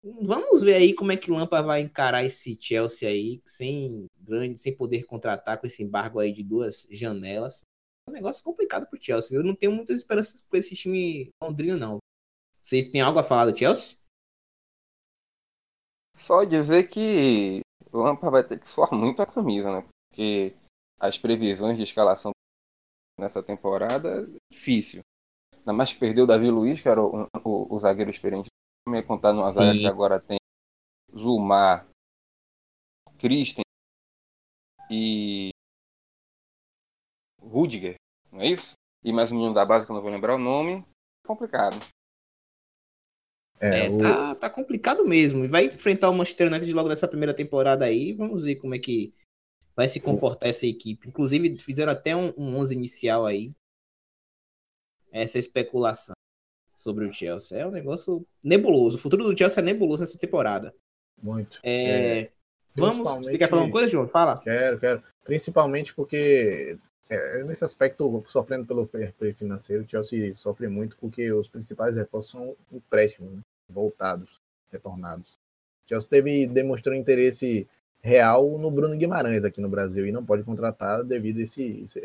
Vamos ver aí como é que Lampard vai encarar esse Chelsea aí, sem grande, sem poder contratar com esse embargo aí de duas janelas um negócio complicado pro Chelsea. Eu não tenho muitas esperanças com esse time londrino, não. Vocês têm algo a falar do Chelsea? Só dizer que o Lampard vai ter que suar muito a camisa, né? Porque as previsões de escalação nessa temporada é difícil. Ainda mais que perdeu o Davi Luiz, que era o, o, o zagueiro experiente. Também contar no zaga que agora tem Zumar, Christen e Rudiger, não é isso? E mais um menino da base que eu não vou lembrar o nome. Complicado. É, é o... tá, tá, complicado mesmo. E vai enfrentar o Manchester United logo nessa primeira temporada aí. Vamos ver como é que vai se comportar essa equipe. Inclusive, fizeram até um, um 11 inicial aí. Essa especulação sobre o Chelsea. É um negócio nebuloso. O futuro do Chelsea é nebuloso nessa temporada. Muito. É... é... Vamos. Você quer falar uma coisa, João? Fala. Quero, quero. Principalmente porque é, nesse aspecto, sofrendo pelo fair play financeiro, o Chelsea sofre muito porque os principais reforços são empréstimos, né? Voltados, retornados. O Chelsea teve, demonstrou interesse real no Bruno Guimarães aqui no Brasil e não pode contratar devido a esse, esse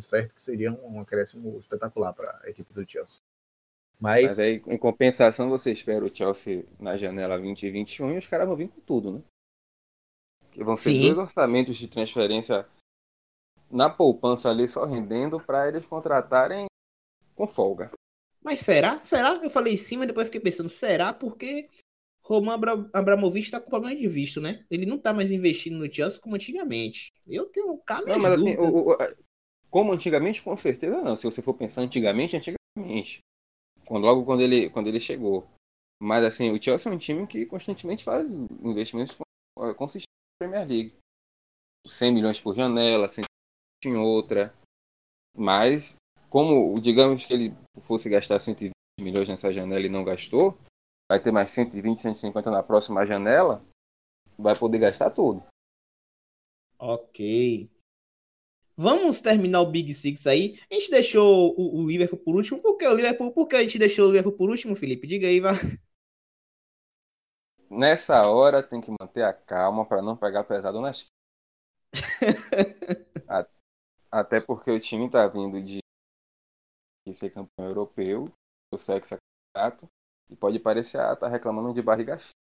certo que seria um acréscimo espetacular para a equipe do Chelsea. Mas... Mas aí, em compensação, você espera o Chelsea na janela 2021 e os caras vão vir com tudo, né? Que vão ser Sim. dois orçamentos de transferência na poupança ali só rendendo para eles contratarem com folga. Mas será? Será? Eu falei sim, mas depois fiquei pensando, será? Porque Roman Abra Abramovich está com problema de visto, né? Ele não está mais investindo no Chelsea como antigamente. Eu tenho um cara Não, mas assim, o, o, como antigamente, com certeza não. Se você for pensar antigamente, antigamente. Quando, logo quando ele, quando ele chegou. Mas assim, o Chelsea é um time que constantemente faz investimentos consistentes na Premier League. 100 milhões por janela, 100 em outra. Mas, como digamos que ele fosse gastar 120 milhões nessa janela e não gastou, vai ter mais 120, 150 na próxima janela, vai poder gastar tudo. Ok. Vamos terminar o Big Six aí. A gente deixou o, o Liverpool por último. Por que o Liverpool? Por que a gente deixou o Liverpool por último, Felipe? Diga aí, vá. Nessa hora tem que manter a calma para não pegar pesado nas. Até porque o time tá vindo de, ser campeão europeu, o sexo é candidato, e pode parecer ah, tá reclamando de barriga cheia.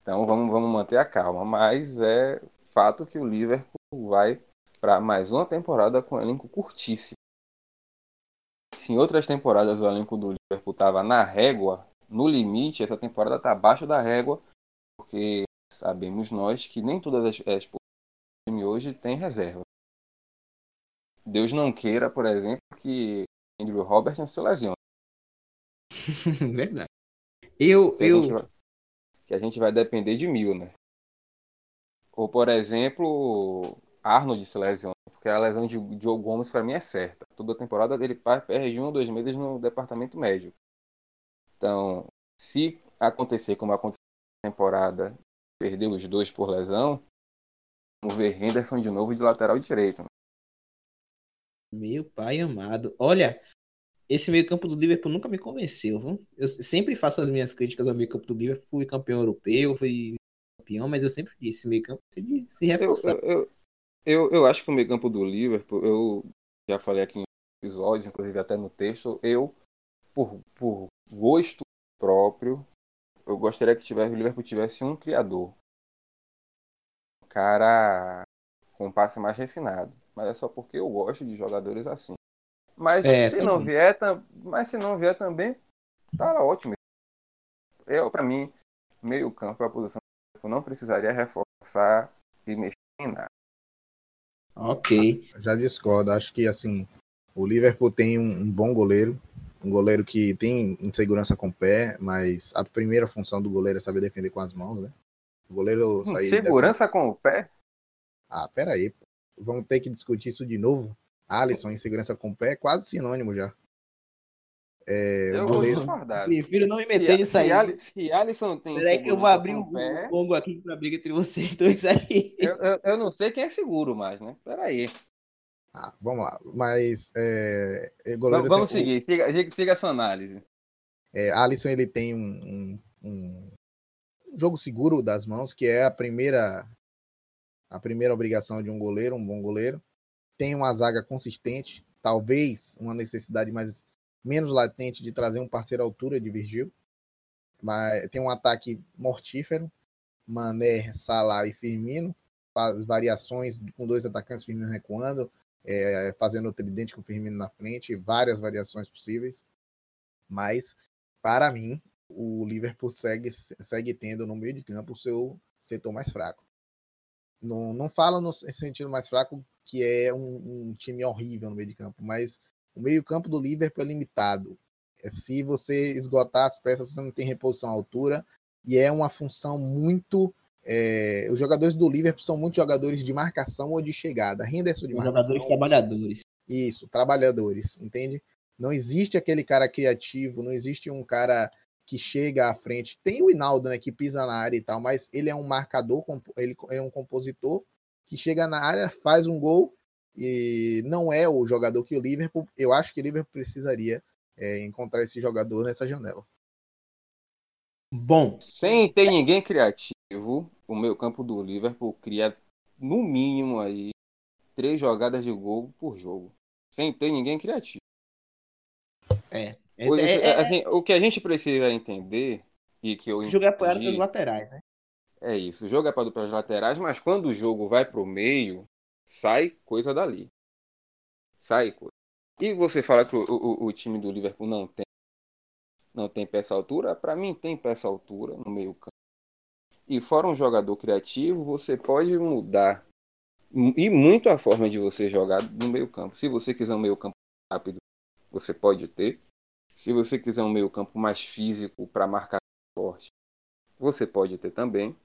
Então vamos, vamos manter a calma. Mas é fato que o Liverpool vai para mais uma temporada com um elenco curtíssimo. Se em outras temporadas o elenco do Liverpool estava na régua, no limite, essa temporada está abaixo da régua, porque sabemos nós que nem todas as, as time hoje tem reserva. Deus não queira, por exemplo, que Andrew Robertson se lesione. Verdade. Eu, que eu... Vai, que a gente vai depender de mil, né? Ou, por exemplo, Arnold se lesiona, porque a lesão de Joe Gomes para mim é certa. Toda temporada ele perde um ou dois meses no departamento médico. Então, se acontecer como aconteceu na temporada, perder os dois por lesão, vamos ver Henderson de novo de lateral direito. Meu pai amado. Olha, esse meio-campo do Liverpool nunca me convenceu, viu? Eu sempre faço as minhas críticas ao meio-campo do Liverpool. Fui campeão europeu, fui campeão, mas eu sempre disse: esse meio-campo se, se reforçar. Eu, eu, eu, eu acho que o meio-campo do Liverpool, eu já falei aqui em episódios, inclusive até no texto, eu, por, por gosto próprio, eu gostaria que tivesse, o Liverpool tivesse um criador. Um cara com um passe mais refinado. Mas é só porque eu gosto de jogadores assim. Mas é, se não vier, mas se não vier também, tá ótimo. Eu, para mim, meio campo é a posição que eu não precisaria reforçar e mexer em nada. Ok. Já discordo. Acho que assim, o Liverpool tem um, um bom goleiro, um goleiro que tem insegurança com o pé, mas a primeira função do goleiro é saber defender com as mãos, né? O goleiro sair. Segurança com o pé? Ah, pera aí. Vamos ter que discutir isso de novo. Alisson, insegurança com o pé é quase sinônimo já. É, eu goleiro... Prefiro não me meter nisso aí. Se Alisson tem. Peraí que eu vou abrir o pé... Congo aqui pra briga entre vocês dois aí. Eu, eu, eu, não sei quem é seguro mais, né? Peraí. Ah, vamos lá. Mas. É, vamos, vamos tem... seguir, siga, siga a sua análise. É, Alisson ele tem um, um, um, jogo seguro das mãos, que é a primeira a primeira obrigação de um goleiro, um bom goleiro. Tem uma zaga consistente, talvez uma necessidade mais menos latente de trazer um parceiro à altura de Virgil. Mas tem um ataque mortífero, Mané, Salah e Firmino, faz variações com dois atacantes, Firmino recuando, é, fazendo o tridente com o Firmino na frente, várias variações possíveis. Mas, para mim, o Liverpool segue, segue tendo no meio de campo o seu setor mais fraco. Não, não fala no sentido mais fraco que é um, um time horrível no meio de campo, mas o meio-campo do Liverpool é limitado. É, se você esgotar as peças, você não tem reposição à altura. E é uma função muito. É, os jogadores do Liverpool são muitos jogadores de marcação ou de chegada. Henderson de marcação. Jogadores trabalhadores. Isso, trabalhadores, entende? Não existe aquele cara criativo, não existe um cara que chega à frente. Tem o Hinaldo, né, que pisa na área e tal, mas ele é um marcador, ele é um compositor que chega na área, faz um gol e não é o jogador que o Liverpool, eu acho que o Liverpool precisaria é, encontrar esse jogador nessa janela. Bom. Sem ter ninguém criativo, o meio campo do Liverpool cria no mínimo aí três jogadas de gol por jogo. Sem ter ninguém criativo. É. é, o, é, é assim, o que a gente precisa entender e que eu jogo é apoiado pelos laterais, né? É isso, o jogo é apoiado pelos laterais, mas quando o jogo vai para o meio, sai coisa dali. Sai coisa. E você fala que o, o, o time do Liverpool não tem não tem peça altura, para mim tem peça altura no meio campo. E fora um jogador criativo, você pode mudar e muito a forma de você jogar no meio campo. Se você quiser um meio campo rápido, você pode ter. Se você quiser um meio campo mais físico para marcar forte, você pode ter também.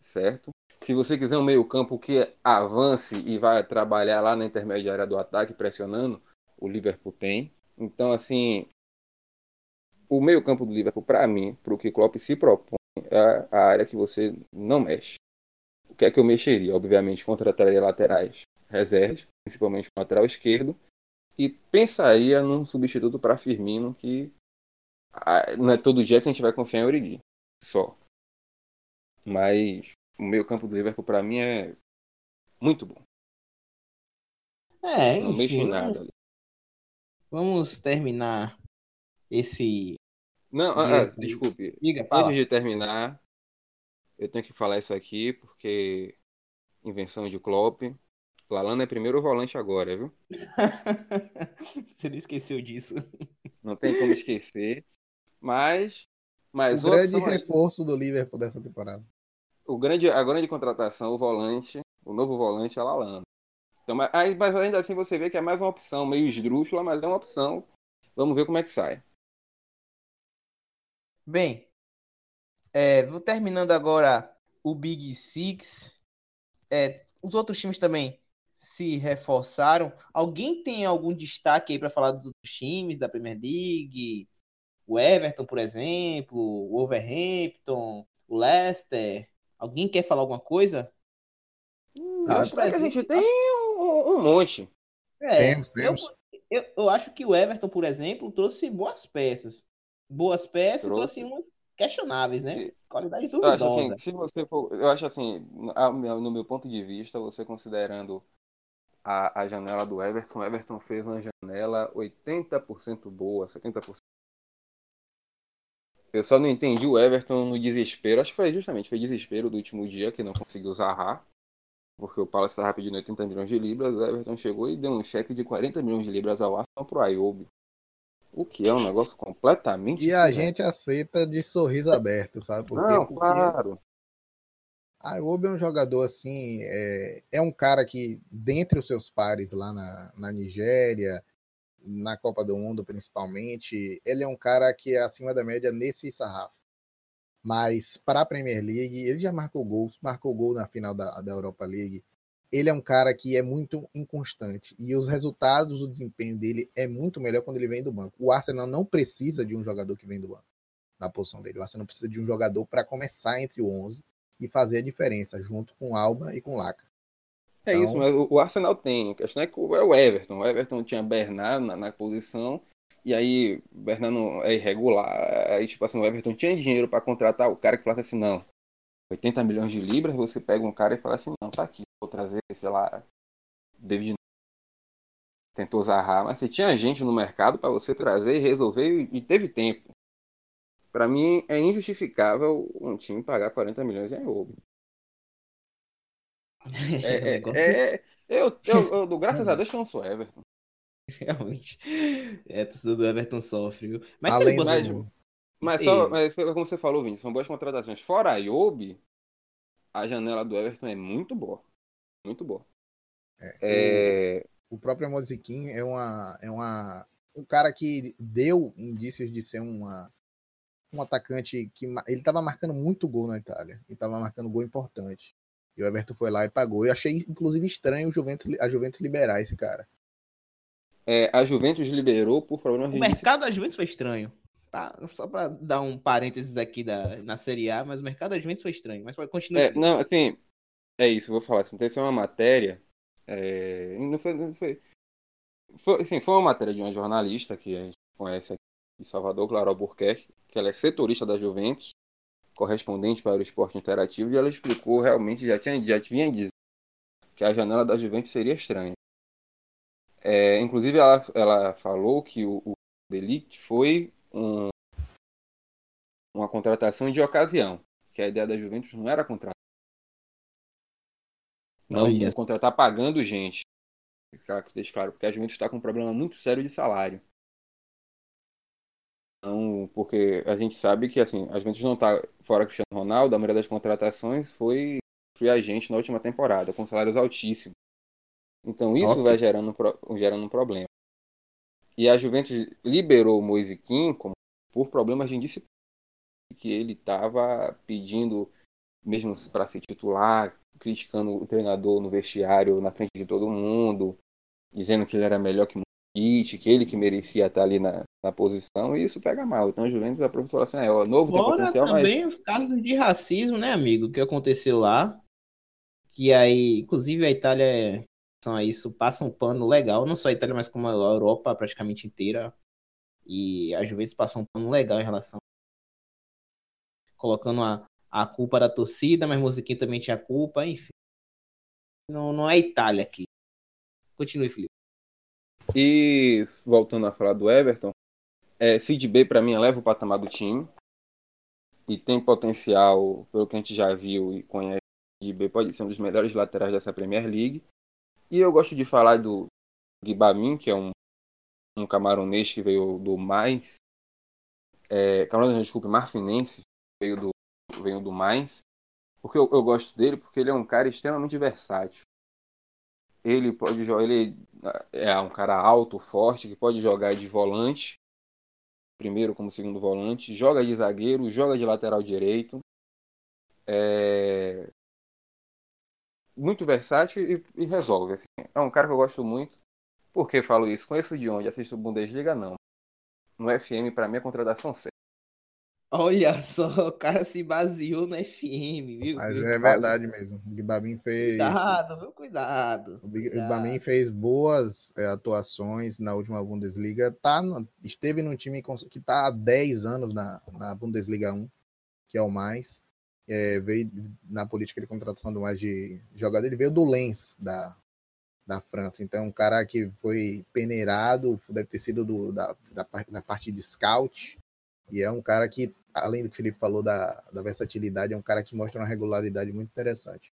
Certo? Se você quiser um meio-campo que avance e vai trabalhar lá na intermediária do ataque, pressionando, o Liverpool tem. Então, assim, o meio-campo do Liverpool, para mim, para o que Klopp se propõe, é a área que você não mexe. O que é que eu mexeria? Obviamente, contrataria laterais reservas, principalmente o lateral esquerdo, e pensaria num substituto para Firmino que não é todo dia que a gente vai confiar em Origi, só. Mas o meio campo do Liverpool para mim é muito bom. É, enfim, vamos, vamos terminar esse. Não, ah, ah, desculpe. Diga, fala. Antes de terminar, eu tenho que falar isso aqui porque invenção de Klopp. Lalana é primeiro volante agora, viu? Você não esqueceu disso. Não tem como esquecer. Mas, mas o grande reforço do Liverpool dessa temporada. o grande, a grande contratação, o volante, o novo volante é Lalana. Então, mas, mas ainda assim você vê que é mais uma opção, meio esdrúxula, mas é uma opção. Vamos ver como é que sai. Bem, é, vou terminando agora o Big Six. É, os outros times também se reforçaram. Alguém tem algum destaque aí para falar dos outros times da Premier League? O Everton, por exemplo, o Wolverhampton, o Leicester. Alguém quer falar alguma coisa? Ah, Acho que a gente tem um, um monte. É, Temos, eu- temos. Eu, eu acho que o Everton, por exemplo, trouxe boas peças. Boas peças, Trouxe. trouxe umas questionáveis, né? Qualidade Eu acho duvidosa. assim, se você for, eu acho assim, a- no meu ponto de vista, você considerando a, a janela do Everton, o Everton fez uma janela 80% boa, 70%. Eu só não entendi o Everton no desespero. Acho que foi justamente foi desespero do último dia que não conseguiu usar porque o Palace estava pedindo 80 milhões de libras, o Everton chegou e deu um cheque de 40 milhões de libras ao Arsenal pro Ayoub. O que é um negócio completamente E a gente aceita de sorriso aberto, sabe? Por? Não, Porque claro. A Iwobi é um jogador assim, é, é um cara que, dentre os seus pares lá na, na Nigéria, na Copa do Mundo principalmente, ele é um cara que é acima da média nesse sarrafo. Mas para a Premier League, ele já marcou gols, marcou gol na final da, da Europa League. Ele é um cara que é muito inconstante e os resultados, o desempenho dele é muito melhor quando ele vem do banco. O Arsenal não precisa de um jogador que vem do banco na posição dele. O Arsenal precisa de um jogador para começar entre o 11 e fazer a diferença junto com Alba e com Laca. É Então- isso, mas o- Arsenal tem. A questão é que é o Everton. O Everton tinha Bernard na, na posição, e aí o Bernard não é irregular. Aí, tipo assim, o Everton tinha dinheiro para contratar o cara que falasse assim: não, 80 milhões de libras, você pega um cara e fala assim: não, tá aqui, vou trazer, sei lá, David. Tentou Zaha, mas você tinha gente no mercado para você trazer e resolver, e teve tempo. Para mim, é injustificável um time pagar 40 milhões em Ayoub. O É, é, é, eu, eu, eu graças a Deus que eu não sou Everton. Realmente. É, a torcida do Everton sofre, viu? Mas Além boas- do- Mas, só, mas como você falou, Vini, são boas contratações. Fora a Iobi, a janela do Everton é muito boa. Muito boa. É, O próprio Moziquim é uma é uma um cara que deu indícios de ser uma um atacante que ele estava marcando muito gol na Itália e estava marcando gol importante. E o Everton foi lá e pagou. Eu achei inclusive estranho o Juventus a Juventus liberar esse cara. é, a Juventus liberou por problemas O mercado da Juventus foi estranho. Tá? Só pra dar um parênteses aqui da, na Série A, mas o mercado da Juventus foi estranho. Mas pode continuar. É, não, assim, é isso, vou falar. Assim, tem uma matéria. é, não foi, não foi, foi, assim, foi uma matéria de uma jornalista que a gente conhece aqui de Salvador, Clara Albuquerque, que ela é setorista da Juventus, correspondente para o esporte interativo, e ela explicou realmente, já tinha, já vinha dizendo que a janela da Juventus seria estranha. É, inclusive, ela, ela falou que o, o Delict foi um- uma contratação de ocasião, que a ideia da Juventus não era contratar. Não, não contratar pagando gente. Deixa claro? Porque a Juventus está com um problema muito sério de salário. Então, porque a gente sabe que assim, a Juventus não está fora Cristiano Ronaldo, a maioria das contratações foi free agente na última temporada, com salários altíssimos. Então isso Ok. vai gerando, um gerando um problema. E a Juventus liberou o Moisiquim como, por problemas de indisciplina, que ele estava pedindo, mesmo para se titular, criticando o treinador no vestiário, na frente de todo mundo, dizendo que ele era melhor que o Mosquite, que ele que merecia estar ali na, na posição, e isso pega mal. Então a Juventus aproveitou assim, é, o novo tem Fora potencial, mas também os casos de racismo, né, amigo? Que aconteceu lá. Que aí, inclusive, a Itália é a isso, passa um pano legal, não só a Itália, mas como a Europa praticamente inteira. E a Juventus passou um pano legal em relação. Colocando a, a culpa da torcida, mas Musiquinho também tinha culpa, enfim. Não, não é Itália aqui. Continue, Felipe. E voltando a falar do Everton, é, Sid B para mim eleva o patamar do time e tem potencial, pelo que a gente já viu e conhece, Sid B pode ser um dos melhores laterais dessa Premier League. E eu gosto de falar do Gibamin, que é um, um camaronês que veio do mais. É, camaronês, desculpe, marfinense, veio do, veio do mais. Porque eu, eu gosto dele porque ele é um cara extremamente versátil. Ele pode jogar, ele é um cara alto, forte, que pode jogar de volante, primeiro como segundo volante, joga de zagueiro, joga de lateral direito. É muito versátil e, e resolve. Assim. É um cara que eu gosto muito. Por que falo isso? Conheço de onde? Assisto Bundesliga? Não. No FM, para mim, é contratação certa. Olha só, o cara se baseou no FM, viu? Mas é verdade mesmo. O Gibabin fez. Cuidado, meu cuidado. O Gibabin fez boas é, atuações na última Bundesliga. Tá no... esteve num time que está há 10 anos na, na Bundesliga 1, que é o mais. É, veio na política de contratação do mais de jogador, ele veio do Lens, da, da França. Então, é um cara que foi peneirado, deve ter sido do, da, da, da parte de scout. E é um cara que além do que o Felipe falou da, da versatilidade, é um cara que mostra uma regularidade muito interessante.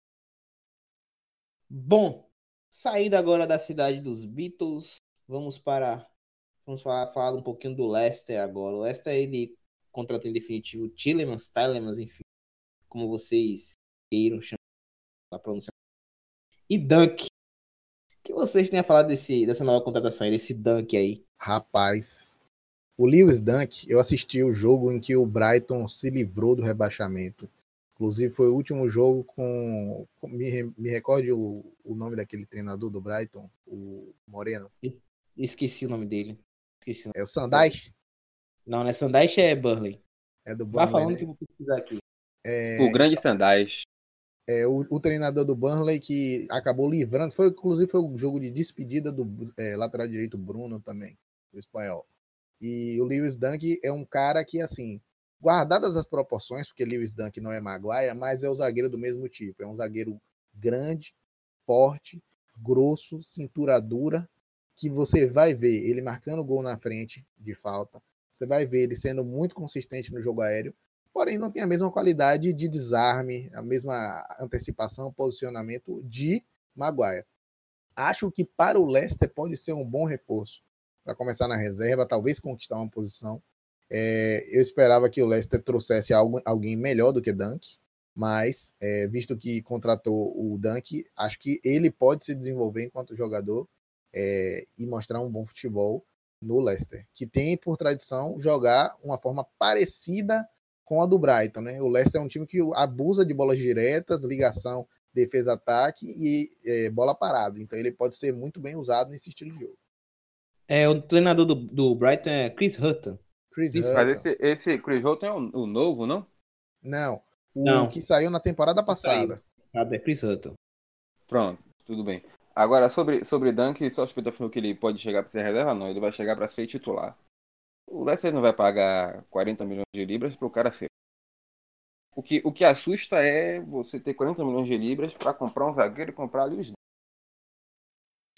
Bom, saída agora da cidade dos Beatles, vamos para vamos falar, falar um pouquinho do Leicester agora. O Leicester ele contratou em definitivo Tillemans, Tillemans, enfim, como vocês queiram chamar a pronúncia. E Dunk. O que vocês têm a falar desse, dessa nova contratação aí, desse Dunk aí? Rapaz, o Lewis Dunk, eu assisti o jogo em que o Brighton se livrou do rebaixamento. Inclusive, foi o último jogo com. com me, me recorde o, o nome daquele treinador do Brighton, o Moreno. Esqueci o nome dele. Esqueci o nome. É o Sandais? Não, não é Sandais, é Burley. É do Burnley. Vai falando né? que eu vou pesquisar aqui. É, o grande Sandais. É, o, o, treinador do Burnley que acabou livrando, foi inclusive foi o jogo de despedida do é, lateral direito Bruno também, do espanhol. E o Lewis Dunk é um cara que, assim, guardadas as proporções, porque Lewis Dunk não é Maguire, mas é o zagueiro do mesmo tipo. É um zagueiro grande, forte, grosso, cintura dura, que você vai ver ele marcando gol na frente de falta. Você vai ver ele sendo muito consistente no jogo aéreo, porém não tem a mesma qualidade de desarme, a mesma antecipação, posicionamento de Maguire. Acho que para o Leicester pode ser um bom reforço para começar na reserva, talvez conquistar uma posição. É, eu esperava que o Leicester trouxesse algo, alguém melhor do que Dunk, mas é, visto que contratou o Dunk, acho que ele pode se desenvolver enquanto jogador é, e mostrar um bom futebol no Leicester, que tem por tradição jogar uma forma parecida com a do Brighton. Né? O Leicester é um time que abusa de bolas diretas, ligação, defesa-ataque e é, bola parada. Então ele pode ser muito bem usado nesse estilo de jogo. É, o treinador do, do Brighton é Chris Hutton. Chris Isso, Hutton. mas esse, esse Chris Hutton é o, o novo, não? Não, o não. que saiu na temporada passada. Sabe, é Chris Hutton. Pronto, tudo bem. Agora, sobre, sobre Dunk, só suspeita falou que ele pode chegar para ser reserva, não. Ele vai chegar para ser titular. O Leicester não vai pagar 40 milhões de libras para o cara ser. O que, o que assusta é você ter 40 milhões de libras para comprar um zagueiro e comprar ali os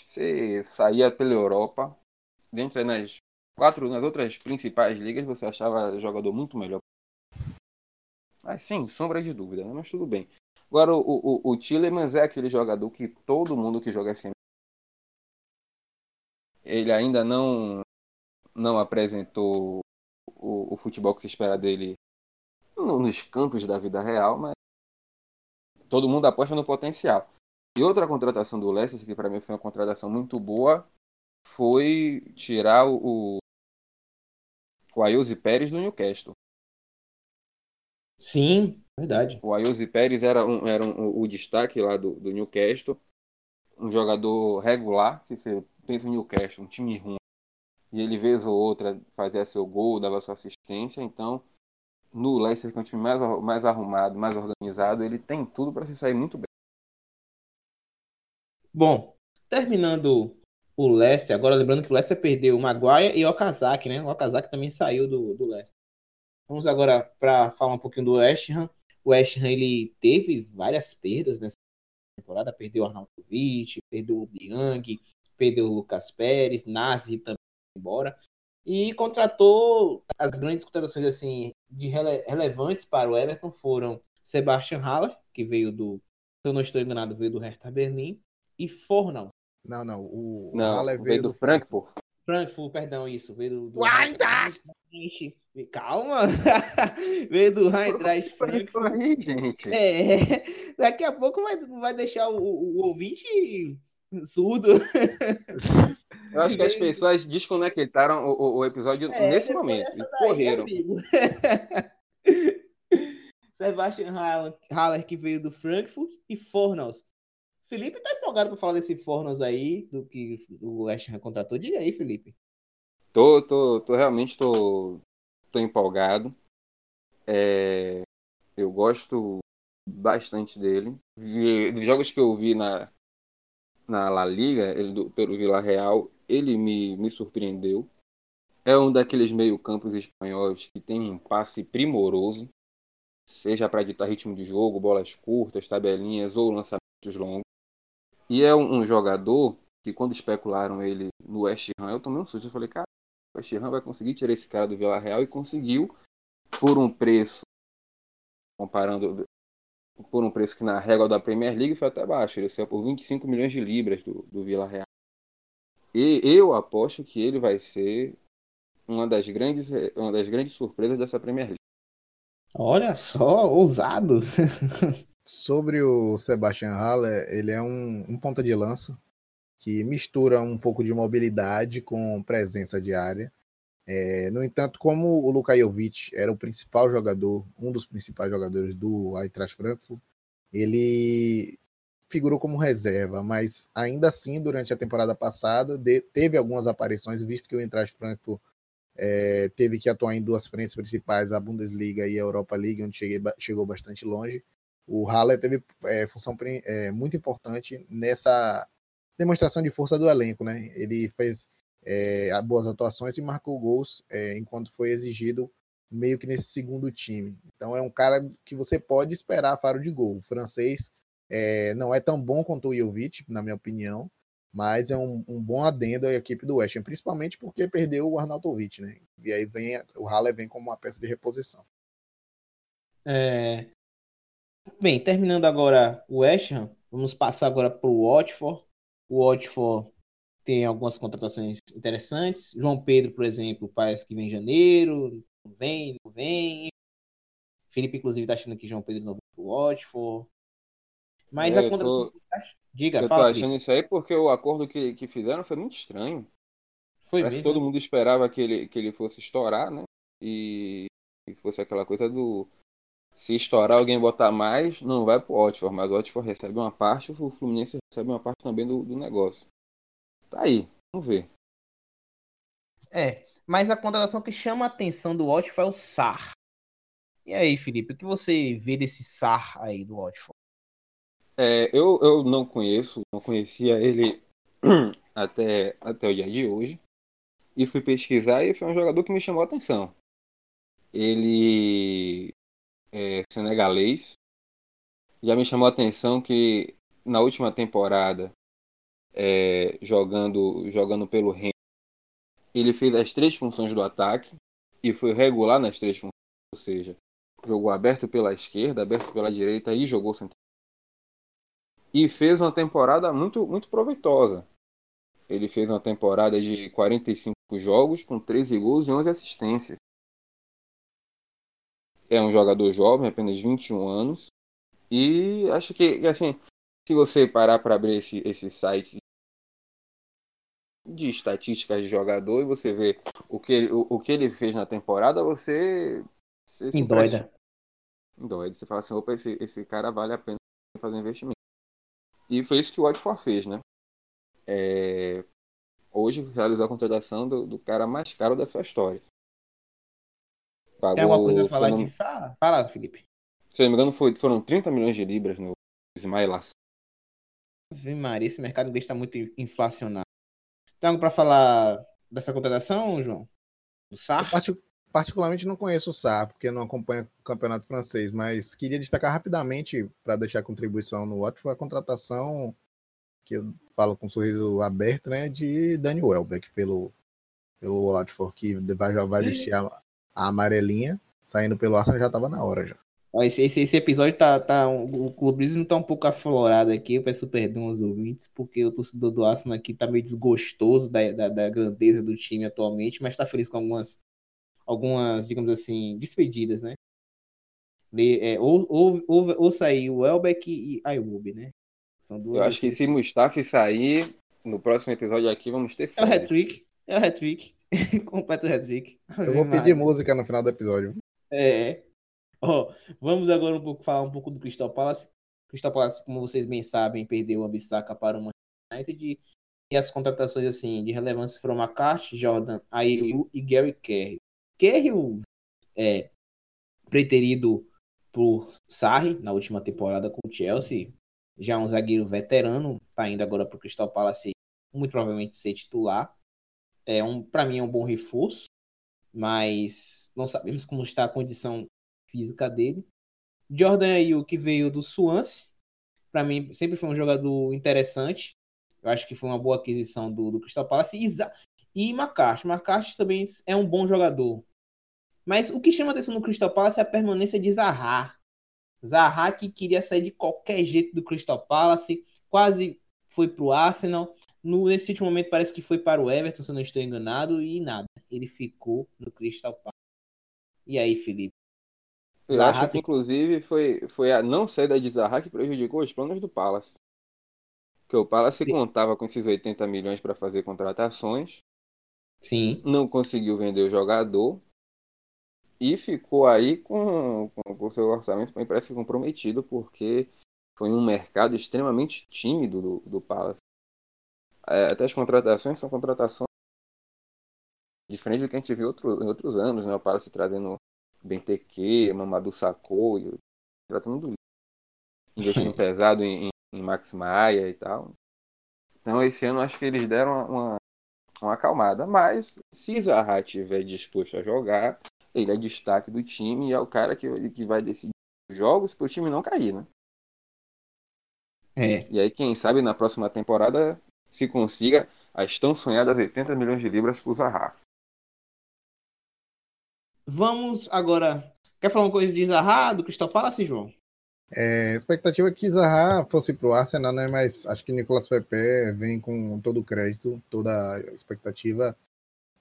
Você saía pela Europa, dentro nas quatro, nas outras principais ligas, você achava jogador muito melhor. Mas sim, sombra de dúvida, né? mas tudo bem. Agora, o, o, o Tillemans é aquele jogador que todo mundo que joga FM ele ainda não não apresentou o, o futebol que se espera dele nos campos da vida real, mas todo mundo aposta no potencial. E outra contratação do Leicester, que para mim foi uma contratação muito boa, foi tirar o, o Pérez do Newcastle. Sim, verdade. O Ayuso Pérez era, um, era um, o destaque lá do, do Newcastle. Um jogador regular, que você pensa no Newcastle, um time ruim. E ele, vez ou outra, fazia seu gol, dava sua assistência. Então, no Leicester, que é um time mais, mais arrumado, mais organizado, ele tem tudo para se sair muito bem. Bom, terminando o Leicester, agora lembrando que o Leicester perdeu o Maguire e o Okazaki, né? O Okazaki também saiu do, do Leicester. Vamos agora para falar um pouquinho do West Ham. O West Ham ele teve várias perdas nessa temporada, perdeu o Arnautovic, perdeu o Young, perdeu o Lucas Pérez, Nazi também embora e contratou as grandes contratações assim de rele relevantes para o Everton foram Sebastian Haller, que veio do, se eu não estou enganado, veio do Hertha Berlim, e Fornal. Não, não, o Não, Haller veio, veio do Frankfurt. Frankfurt, perdão, isso, veio do... do Eintracht! Calma! veio do Eintracht Frankfurt. Aí, gente. É, daqui a pouco vai, vai deixar o, o, o ouvinte surdo. Eu acho que as pessoas desconectaram o, o, o episódio É, nesse momento. E daí, correram. Sebastian Haller, Haller, que veio do Frankfurt, e Fornals. Felipe tá empolgado para falar desse Fornals aí, do que o West Ham contratou. Diga aí, Felipe. Tô, tô, tô realmente tô, tô empolgado. É, eu gosto bastante dele. Dos jogos que eu vi na, na La Liga, ele do, pelo Villarreal, ele me, me surpreendeu. É um daqueles meio-campos espanhóis que tem um passe primoroso, seja para ditar ritmo de jogo, bolas curtas, tabelinhas ou lançamentos longos. E é um, um jogador que quando especularam ele no West Ham, eu tomei um susto. Eu falei, cara, o West Ham vai conseguir tirar esse cara do Villarreal e conseguiu por um preço, comparando por um preço que na régua da Premier League foi até baixo. Ele saiu por 25 milhões de libras do, do Villarreal. E eu aposto que ele vai ser uma das grandes, uma das grandes surpresas dessa Premier League. Olha só, ousado. Sobre o Sebastian Haller, ele é um, um ponta de lança que mistura um pouco de mobilidade com presença de área. É, no entanto, como o Luka Jovic era o principal jogador, um dos principais jogadores do Eintracht Frankfurt, ele figurou como reserva, mas ainda assim, durante a temporada passada, de- teve algumas aparições, visto que o Eintracht Frankfurt é, teve que atuar em duas frentes principais, a Bundesliga e a Europa League, onde cheguei chegou bastante longe. O Haller teve é, função é, muito importante nessa demonstração de força do elenco, né? Ele fez é, boas atuações e marcou gols é, enquanto foi exigido meio que nesse segundo time. Então é um cara que você pode esperar faro de gol. O francês é, não é tão bom quanto o Jovic, na minha opinião, mas é um, um bom adendo à equipe do West Ham, principalmente porque perdeu o Arnautovic, né? E aí vem o Haller vem como uma peça de reposição. É, Bem, terminando agora o West Ham, vamos passar agora para o Watford. O Watford tem algumas contratações interessantes. João Pedro, por exemplo, parece que vem em janeiro, não vem, não vem. Felipe, inclusive, está achando que João Pedro não vem para o Watford. Mas É, a eu contratação. tô- Diga, Eu tô fala, achando Felipe. isso aí porque o acordo que, que fizeram foi muito estranho. Foi Parece mesmo? todo mundo esperava que ele, que ele fosse estourar, né? E, e fosse aquela coisa do. Se estourar, alguém botar mais, não vai pro Watford, mas o Watford recebe uma parte, o Fluminense recebe uma parte também do, do negócio. Tá aí, vamos ver. É, mas a contratação que chama a atenção do Watford é o Sar. E aí, Felipe, o que você vê desse Sar aí do Watford? É, eu, eu não conheço, não conhecia ele até, até o dia de hoje. E fui pesquisar e foi um jogador que me chamou a atenção. Ele é senegalês. Já me chamou a atenção que na última temporada, é, jogando, jogando pelo Rennes, ele fez as três funções do ataque e foi regular nas três funções. Ou seja, jogou aberto pela esquerda, aberto pela direita e jogou central e fez uma temporada muito, muito proveitosa. Ele fez uma temporada de 45 jogos com 13 gols e 11 assistências. É um jogador jovem, apenas 21 anos. E acho que, assim, se você parar para abrir esse, esses sites de estatísticas de jogador e você ver o que, ele- o, o que ele fez na temporada, você. você Endoida. Endoida. Você fala assim: opa, esse, esse cara vale a pena fazer investimento. E foi isso que o Watford fez, né? É, Hoje realizou a contratação do, do cara mais caro da sua história. Pagou, Tem alguma coisa a falar não- disso? Ah, fala, Felipe. Se eu não me engano, foi- foram 30 milhões de libras no Ismael Assar. Ave Maria, esse mercado inglês está muito inflacionado. Tem algo para falar dessa contratação, João? Do SAR? Eu particularmente não conheço o SAR, porque não acompanho o campeonato francês, mas queria destacar rapidamente, para deixar contribuição no Watford, a contratação que eu falo com um sorriso aberto, né, de Daniel Welbeck pelo, pelo Watford, que vai, já vai vestir a, a amarelinha, saindo pelo Arsenal já estava na hora já. Esse, esse, esse, episódio tá, tá. O clubismo tá um pouco aflorado aqui. Eu peço perdão aos ouvintes, porque o torcedor do Arsenal aqui tá meio desgostoso da, da, da grandeza do time atualmente, mas tá feliz com algumas, algumas digamos assim, despedidas, né? De, é, ou, ou, ou, ou sair o Elbeck e Iwobi, né? São duas Eu acho que se Mustafa sair, no próximo episódio aqui vamos ter férias. É o hat-trick. É o hat-trick. Completo hat-trick. Eu vou pedir música no final do episódio. É. Oh, vamos agora um pouco falar um pouco do Crystal Palace. Crystal Palace, como vocês bem sabem, perdeu a Bissaka para o United e as contratações assim de relevância foram McCarthy, Jordan, Ayew e Gary Kerry. Kerry é preterido por Sarri na última temporada com o Chelsea, já um zagueiro veterano, tá indo agora para o Crystal Palace, muito provavelmente ser titular. É um, para mim é um bom reforço, mas não sabemos como está a condição física dele. Jordan Ayew, que veio do Swansea, para mim sempre foi um jogador interessante. Eu acho que foi uma boa aquisição do, do Crystal Palace. E, e McCarthy. McCarthy também é um bom jogador. Mas o que chama atenção no Crystal Palace é a permanência de Zaha. Zaha que queria sair de qualquer jeito do Crystal Palace, quase foi para o Arsenal. No, nesse último momento parece que foi para o Everton, se eu não estou enganado, e nada. Ele ficou no Crystal Palace. E aí, Felipe? Eu Zaha acho que, inclusive, foi, foi a não saída de Zaha que prejudicou os planos do Palace. Porque o Palace Sim. contava com esses 80 milhões para fazer contratações. Sim. Não conseguiu vender o jogador. E ficou aí com o seu orçamento me parece comprometido, porque foi um mercado extremamente tímido do, do Palace. É, até as contratações são contratações diferente do que a gente viu outro, em outros anos, né? O Palace trazendo Benteke, Mamadou Sakho, tratando do investindo pesado em, em, Max Maia e tal. Então esse ano acho que eles deram uma, uma acalmada. Mas se Zaha estiver disposto a jogar, ele é destaque do time e é o cara que, que vai decidir os jogos para o time não cair, né? É. E aí, quem sabe na próxima temporada se consiga as tão sonhadas 80 milhões de libras para o Zaha. Vamos agora. Quer falar uma coisa de Zaha, do Crystal Palace, João? É, a expectativa é que Zaha fosse para o Arsenal, né? Mas acho que Nicolas Pepe vem com todo o crédito, toda a expectativa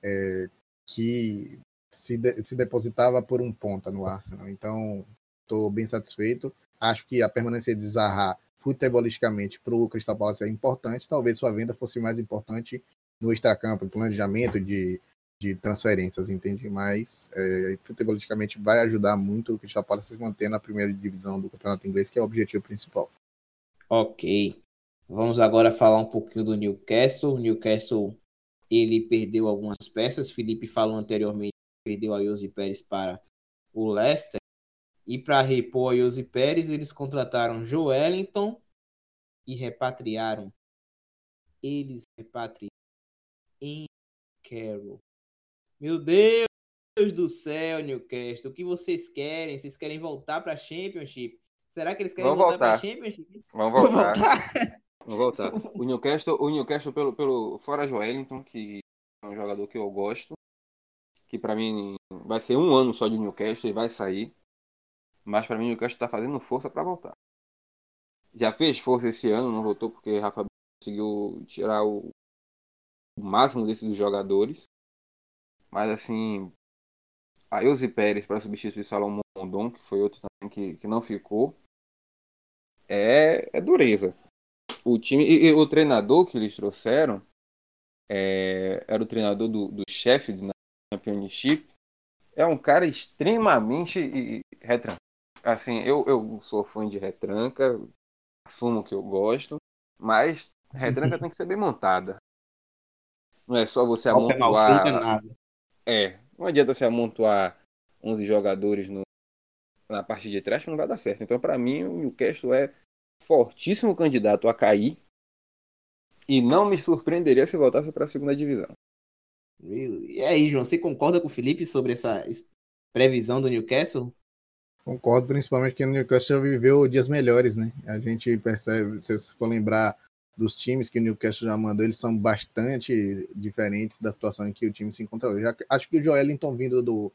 é, que se, de, se depositava por um ponta no Arsenal. Então, estou bem satisfeito. Acho que a permanência de Zaha futebolisticamente para o Crystal Palace é importante. Talvez sua venda fosse mais importante no extracampo, planejamento de de transferências, entende? Mas é, futebolisticamente vai ajudar muito o Crystal Palace se manter na primeira divisão do campeonato inglês, que é o objetivo principal. Ok. Vamos agora falar um pouquinho do Newcastle. O Newcastle ele perdeu algumas peças. Felipe falou anteriormente perdeu a Yossi Pérez para o Leicester. E para repor a Yossi Pérez, eles contrataram Joelinton e repatriaram. Eles repatriaram em Carroll. Meu Deus do céu, Newcastle, o que vocês querem? Vocês querem voltar para a Championship? Será que eles querem voltar, voltar para a Championship? Vamos voltar. Vamos voltar. O Newcastle, o Newcastle pelo, pelo fora Joelinton, que é um jogador que eu gosto, que para mim vai ser um ano só de Newcastle e vai sair. Mas para mim o Newcastle está fazendo força para voltar. Já fez força esse ano, não voltou porque Rafa conseguiu tirar o, o máximo desses jogadores. Mas assim, a Eusi Pérez para substituir Salomão Mondon, que foi outro também que, que não ficou, é, é dureza. O time e, e, o treinador que eles trouxeram é, era o treinador do, do chefe na Championship. É um cara extremamente retranca. Assim, eu, eu sou fã de retranca, assumo que eu gosto, mas retranca tem que ser bem montada. Não é só você amontoar. É, não adianta você amontoar 11 jogadores no, na parte de trás que não vai dar certo. Então, para mim, o Newcastle é fortíssimo candidato a cair E não me surpreenderia se voltasse para a segunda divisão. E aí, João, você concorda com o Felipe sobre essa previsão do Newcastle? Concordo, principalmente que o Newcastle viveu dias melhores, né? A gente percebe, se você for lembrar dos times que o Newcastle já mandou, eles são bastante diferentes da situação em que o time se encontra hoje. Acho que o Joelinton vindo do,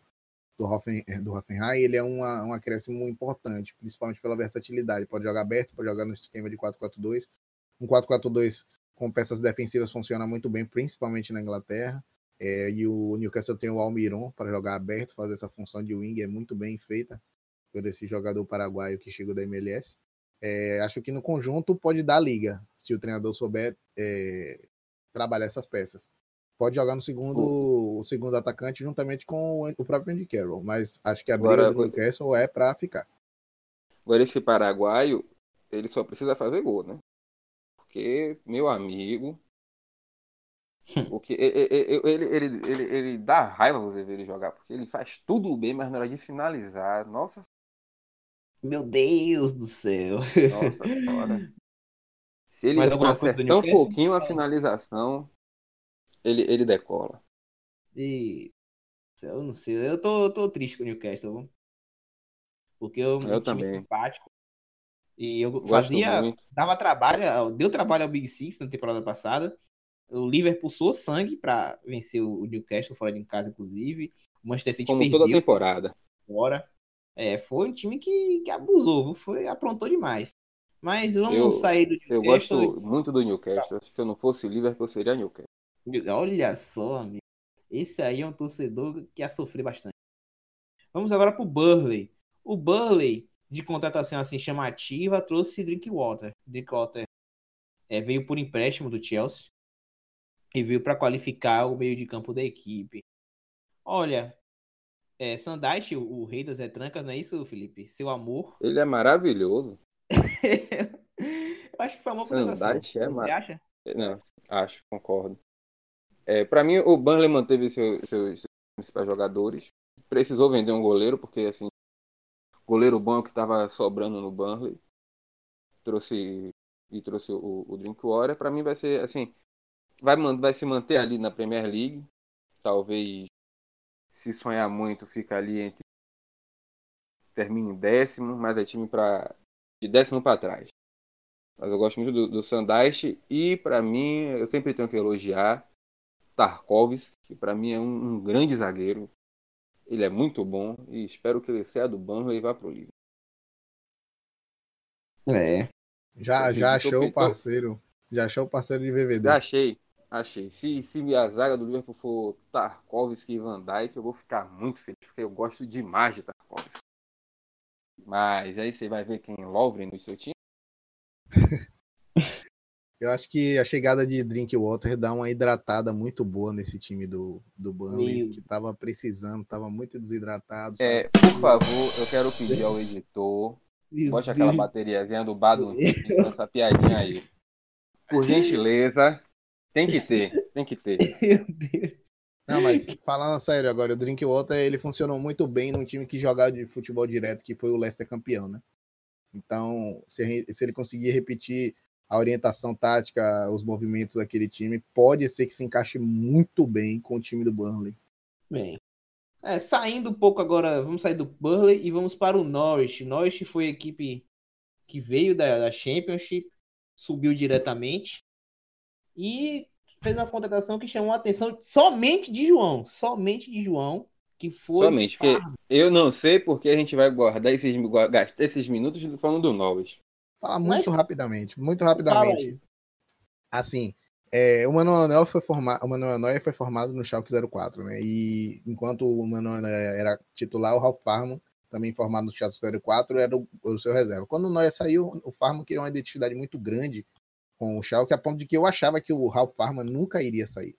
do, Hoffen, do Hoffenheim, ele é uma, um acréscimo importante, principalmente pela versatilidade. Pode jogar aberto, pode jogar no esquema de 4-4-2. Um 4-4-2 com peças defensivas funciona muito bem, principalmente na Inglaterra. É, e o Newcastle tem o Almiron para jogar aberto, fazer essa função de wing, é muito bem feita por esse jogador paraguaio que chegou da MLS. É, acho que no conjunto pode dar liga, se o treinador souber é, trabalhar essas peças. Pode jogar no segundo, o segundo atacante juntamente com o próprio Andy Carroll, mas acho que a briga Agora, do Newcastle é para ficar. Agora esse paraguaio, ele só precisa fazer gol, né? Porque, meu amigo, o que ele, ele, ele, ele, ele dá raiva você ver ele jogar, porque ele faz tudo bem, mas na hora de finalizar, nossa meu Deus do céu. Nossa senhora. Se ele acertar um pouquinho a finalização, ele, ele decola. E eu não sei, eu tô, eu tô triste com o Newcastle. Porque eu, eu um time também. simpático. E eu Gosto fazia. Muito. Dava trabalho, deu trabalho ao Big Six na temporada passada. O Liverpool pulsou sangue para vencer o Newcastle fora de casa, inclusive. O Manchester City Como perdeu toda temporada. Fora. É, foi um time que, que abusou, foi aprontou demais. Mas vamos eu, sair do Newcastle. Eu gosto muito do Newcastle. Se eu não fosse Liverpool, seria Newcastle. Olha só, amigo. Esse aí é um torcedor que ia sofrer bastante. Vamos agora para o Burley. O Burley, de contratação assim chamativa, trouxe Drinkwater. Drinkwater é, veio por empréstimo do Chelsea e veio para qualificar o meio de campo da equipe. Olha, é, Sandite, o, o, rei das retrancas, não é isso, Felipe? Seu amor. Ele é maravilhoso. eu acho que foi uma contratação. Sandite é Você acha? Não, acho, concordo. É, para mim, o Burnley manteve seus, seus, seus principais jogadores. Precisou vender um goleiro, porque assim, goleiro bom é que estava sobrando no Burnley. Trouxe e trouxe o, o Drinkwater. Para mim vai ser assim, vai, vai se manter ali na Premier League. Talvez se sonhar muito, fica ali entre. Termina em décimo, mas é time pra... de décimo para trás. Mas eu gosto muito do, do Sandaish e, para mim, eu sempre tenho que elogiar Tarkovs, que para mim é um, um, grande zagueiro. Ele é muito bom e espero que ele saia do banco e vá pro livro. É. Já, já achou o parceiro. Já achou o parceiro de VVD. Já achei. Achei. Se, se a zaga do Liverpool for Tarkovsky e Van Dijk, eu vou ficar muito feliz, porque eu gosto demais de Tarkovsky. Mas aí você vai ver quem Lovren no seu time. eu acho que a chegada de Drinkwater dá uma hidratada muito boa nesse time do, do Burnley, que tava precisando, tava muito desidratado. Sabe? É, por favor, eu quero pedir ao editor, Meu bote Deus. aquela bateriazinha do Badum, essa piadinha aí. Por gentileza, tem que ter, tem que ter. Meu Deus. Não, mas falando sério agora, o Drinkwater ele funcionou muito bem num time que jogava de futebol direto, que foi o Leicester campeão, né? Então, se, se ele conseguir repetir a orientação tática, os movimentos daquele time, pode ser que se encaixe muito bem com o time do Burnley. Bem. É, saindo um pouco agora, vamos sair do Burnley e vamos para o Norwich. Norwich foi a equipe que veio da, da Championship, subiu diretamente e fez uma contratação que chamou a atenção somente de João, somente de João, que foi. Somente, porque eu não sei porque a gente vai guardar esses, gastar esses minutos falando do Norwich. Falar muito Mas... rapidamente, muito rapidamente. Assim, é, o Manuel Neuer foi formado, o Manuel foi formado no Schalke 04, né? E enquanto o Manuel era titular, o Ralf Farmo, também formado no Schalke 04, era o, o seu reserva. Quando o Neuer saiu, o Farmo queria uma identidade muito grande com o Schalke, a ponto de que eu achava que o Ralf Farman nunca iria sair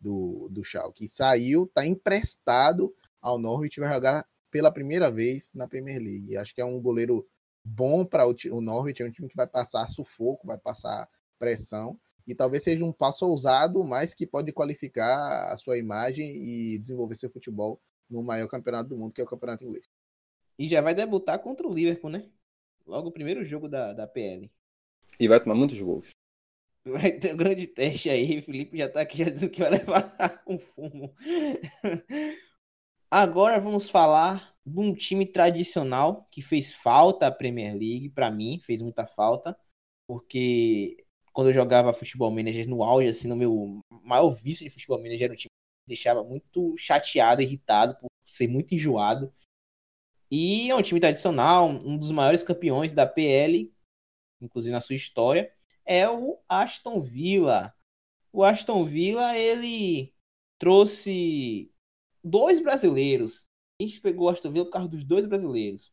do, do Schalke. E saiu, está emprestado ao Norwich, vai jogar pela primeira vez na Premier League. Acho que é um goleiro bom para o, o Norwich, é um time que vai passar sufoco, vai passar pressão, e talvez seja um passo ousado, mas que pode qualificar a sua imagem e desenvolver seu futebol no maior campeonato do mundo, que é o campeonato inglês. E já vai debutar contra o Liverpool, né? Logo o primeiro jogo da, da PL. E vai tomar muitos gols. Vai ter um grande teste aí. Felipe já tá aqui já dizendo que vai levar um fumo. Agora vamos falar de um time tradicional que fez falta à Premier League, para mim, fez muita falta, porque quando eu jogava futebol manager no auge, assim, no meu maior vício de futebol manager era time que me deixava muito chateado, irritado por ser muito enjoado. E é um time tradicional, um dos maiores campeões da PL, inclusive na sua história, é o Aston Villa. O Aston Villa, ele trouxe dois brasileiros. A gente pegou o Aston Villa por causa dos dois brasileiros.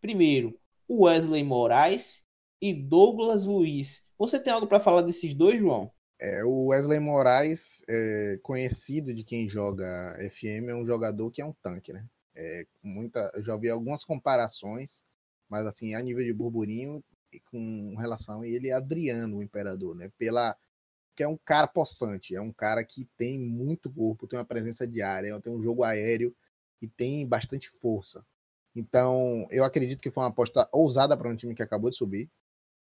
Primeiro, o Wesley Moraes e Douglas Luiz. Você tem algo para falar desses dois, João? É, o Wesley Moraes, é, conhecido de quem joga FM, é um jogador que é um tanque, né? É, muita, eu já vi algumas comparações, mas assim, a nível de burburinho, com relação a ele é Adriano, o imperador, né? Pela que é um cara possante, é um cara que tem muito corpo, tem uma presença diária, tem um jogo aéreo e tem bastante força. Então, eu acredito que foi uma aposta ousada para um time que acabou de subir,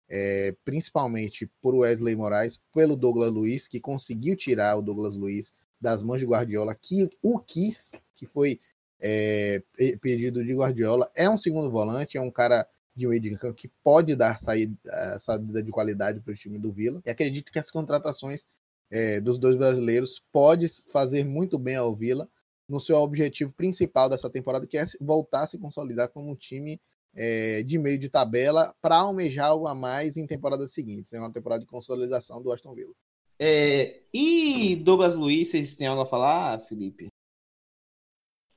é, principalmente por Wesley Moraes, pelo Douglas Luiz, que conseguiu tirar o Douglas Luiz das mãos de Guardiola, que o quis, que foi é, pedido de Guardiola. É um segundo volante, é um cara de meio de campo que pode dar saída, eh, saída de qualidade para o time do Vila. E acredito que as contratações é, dos dois brasileiros pode fazer muito bem ao Vila no seu objetivo principal dessa temporada, que é voltar a se consolidar como um time é, de meio de tabela para almejar algo a mais em temporadas seguintes. É uma temporada de consolidação do Aston Villa. É, e Douglas Luiz, vocês têm algo a falar, Felipe?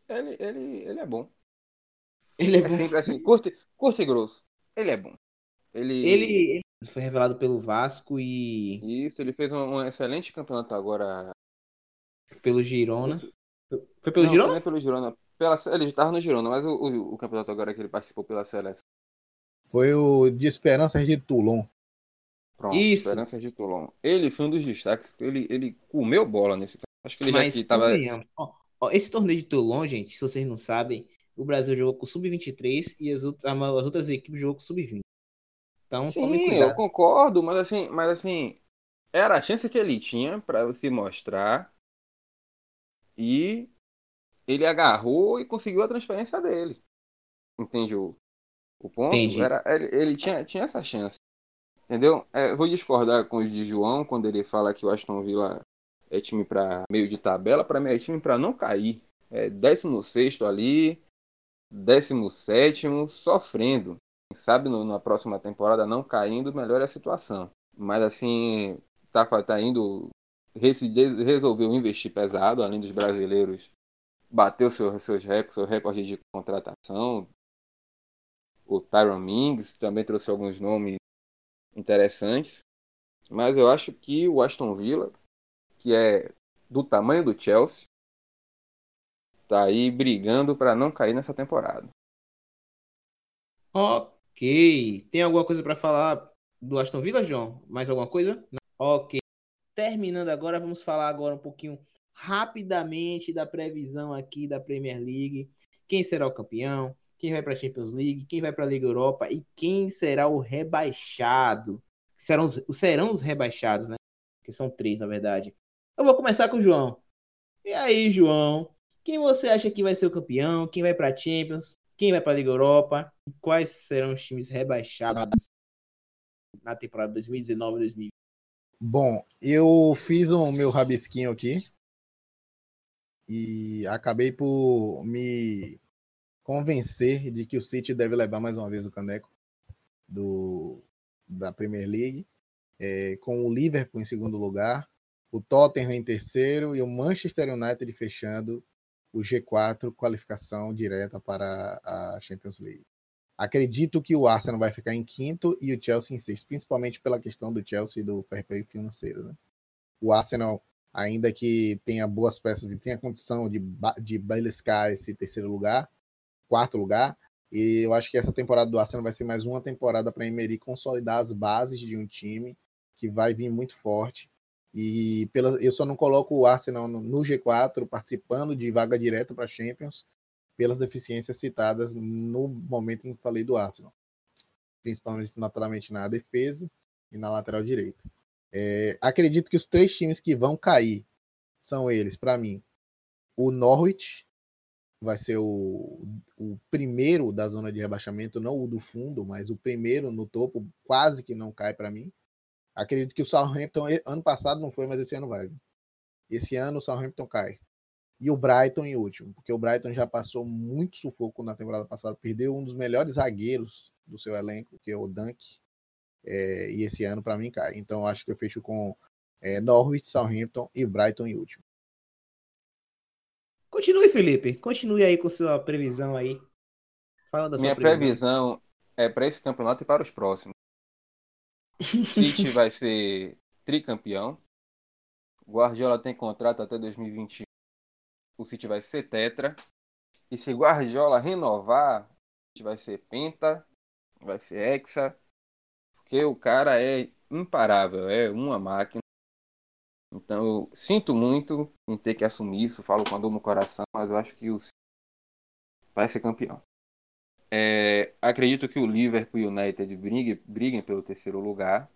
Ele, ele, ele é bom. Ele é, é bom. sempre assim, curto, curto e grosso. Ele é bom. Ele... Ele, ele foi revelado pelo Vasco e. Isso, ele fez um, um excelente campeonato agora. Pelo Girona. Foi pelo Não, Girona? Não é pelo Girona. Pela, ele estava no Girona, mas o, o, o, campeonato agora que ele participou pela seleção. Foi o de Esperanças de Toulon. Pronto, Isso. Esperanças de Toulon. Ele foi um dos destaques. Ele, ele comeu bola nesse Acho que ele Mas já estava. Esse torneio de Toulon, gente, se vocês não sabem, o Brasil jogou com sub-23 e as, outras, as outras equipes jogou com sub-20. Então, Sim, eu concordo, mas assim, mas assim, era a chance que ele tinha para se mostrar e ele agarrou e conseguiu a transferência dele. Entende o, ponto? Entendi. Era, ele, ele tinha, tinha essa chance. Entendeu? É, eu vou discordar com os de João quando ele fala que o Aston Villa é time para meio de tabela. Para mim é time para não cair. É 16 ali, 17, sofrendo. Quem sabe no, na próxima temporada não caindo, melhora a situação. Mas assim, tá, tá indo. Resolveu investir pesado, além dos brasileiros. Bateu seu, seus recordes, seu recorde de contratação. O Tyron Mings também trouxe alguns nomes interessantes. Mas eu acho que o Aston Villa, que é do tamanho do Chelsea, tá aí brigando para não cair nessa temporada. Ok. Tem alguma coisa para falar do Aston Villa, João? Mais alguma coisa? Ok. Terminando agora, vamos falar agora um pouquinho rapidamente da previsão aqui da Premier League. Quem será o campeão? Quem vai para a Champions League? Quem vai para a Liga Europa? E quem será o rebaixado? Serão os, serão os rebaixados, né? Que são três, na verdade. Eu vou começar com o João. E aí, João? Quem você acha que vai ser o campeão? Quem vai para Champions? Quem vai para a Liga Europa? Quais serão os times rebaixados na temporada 2019-2020? Bom, eu fiz o meu rabisquinho aqui e acabei por me convencer de que o City deve levar mais uma vez o caneco do, da Premier League, é, com o Liverpool em segundo lugar, o Tottenham em terceiro e o Manchester United fechando o G4, qualificação direta para a Champions League. Acredito que o Arsenal vai ficar em quinto e o Chelsea em sexto, principalmente pela questão do Chelsea e do fair play financeiro. Né? O Arsenal, ainda que tenha boas peças e tenha condição de, de beliscar esse terceiro lugar, quarto lugar, e eu acho que essa temporada do Arsenal vai ser mais uma temporada para Emery consolidar as bases de um time que vai vir muito forte. E pela, eu só não coloco o Arsenal no, no G4 participando de vaga direta para Champions pelas deficiências citadas no momento em que falei do Arsenal, principalmente naturalmente na defesa e na lateral direita. É, acredito que os três times que vão cair são eles, para mim. O Norwich vai ser o, o primeiro da zona de rebaixamento, não o do fundo, mas o primeiro no topo, quase que não cai para mim. Acredito que o Southampton, ano passado não foi, mas esse ano vai. Esse ano o Southampton cai. E o Brighton em último, porque o Brighton já passou muito sufoco na temporada passada, perdeu um dos melhores zagueiros do seu elenco, que é o Dunk, é, e esse ano para mim cai. Então acho que eu fecho com é, Norwich, Southampton e Brighton em último. Continue, Felipe. Continue aí com sua previsão aí. Fala da sua Minha previsão. previsão é para esse campeonato e para os próximos. City vai ser tricampeão. Guardiola tem contrato até 2021. O City vai ser tetra. E se Guardiola renovar, o City vai ser penta, vai ser hexa. Porque o cara é imparável, é uma máquina. Então eu sinto muito em ter que assumir isso, falo com a dor no coração, mas eu acho que o City vai ser campeão. É, acredito que o Liverpool e o United briguem, briguem pelo terceiro lugar,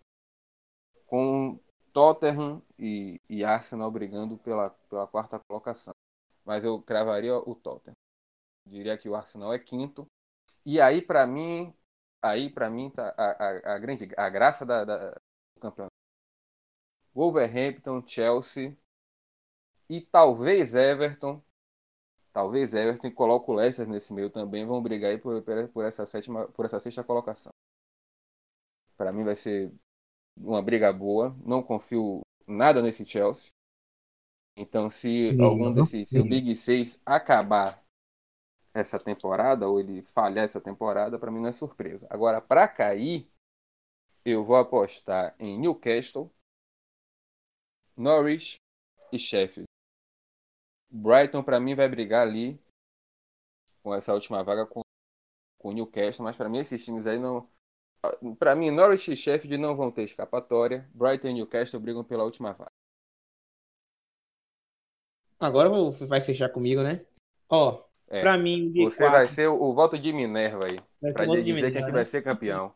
com Tottenham e, e, Arsenal brigando pela, pela quarta colocação. Mas eu cravaria o Tottenham. Diria que o Arsenal é quinto. E aí, para mim, aí para mim tá a, a, a, grande a graça da, da, do campeonato. Wolverhampton, Chelsea e talvez Everton talvez Everton e coloca o Leicester nesse meio também, vão brigar aí por, por, essa, sétima, por essa sexta colocação. Para mim vai ser uma briga boa, não confio nada nesse Chelsea. Então, se Sim, algum desses, se o Big 6 acabar essa temporada, ou ele falhar essa temporada, para mim não é surpresa. Agora, para cair, eu vou apostar em Newcastle, Norwich e Sheffield. Brighton, para mim, vai brigar ali com essa última vaga com, com o Newcastle, mas para mim esses times aí não. Para mim, Norwich e Sheffield não vão ter escapatória. Brighton e Newcastle brigam pela última vaga. Agora vai fechar comigo, né? Ó, é, pra mim, G4... Você vai ser o, o voto de Minerva aí. Vai pra dizer de Minerva, quem né? vai ser campeão.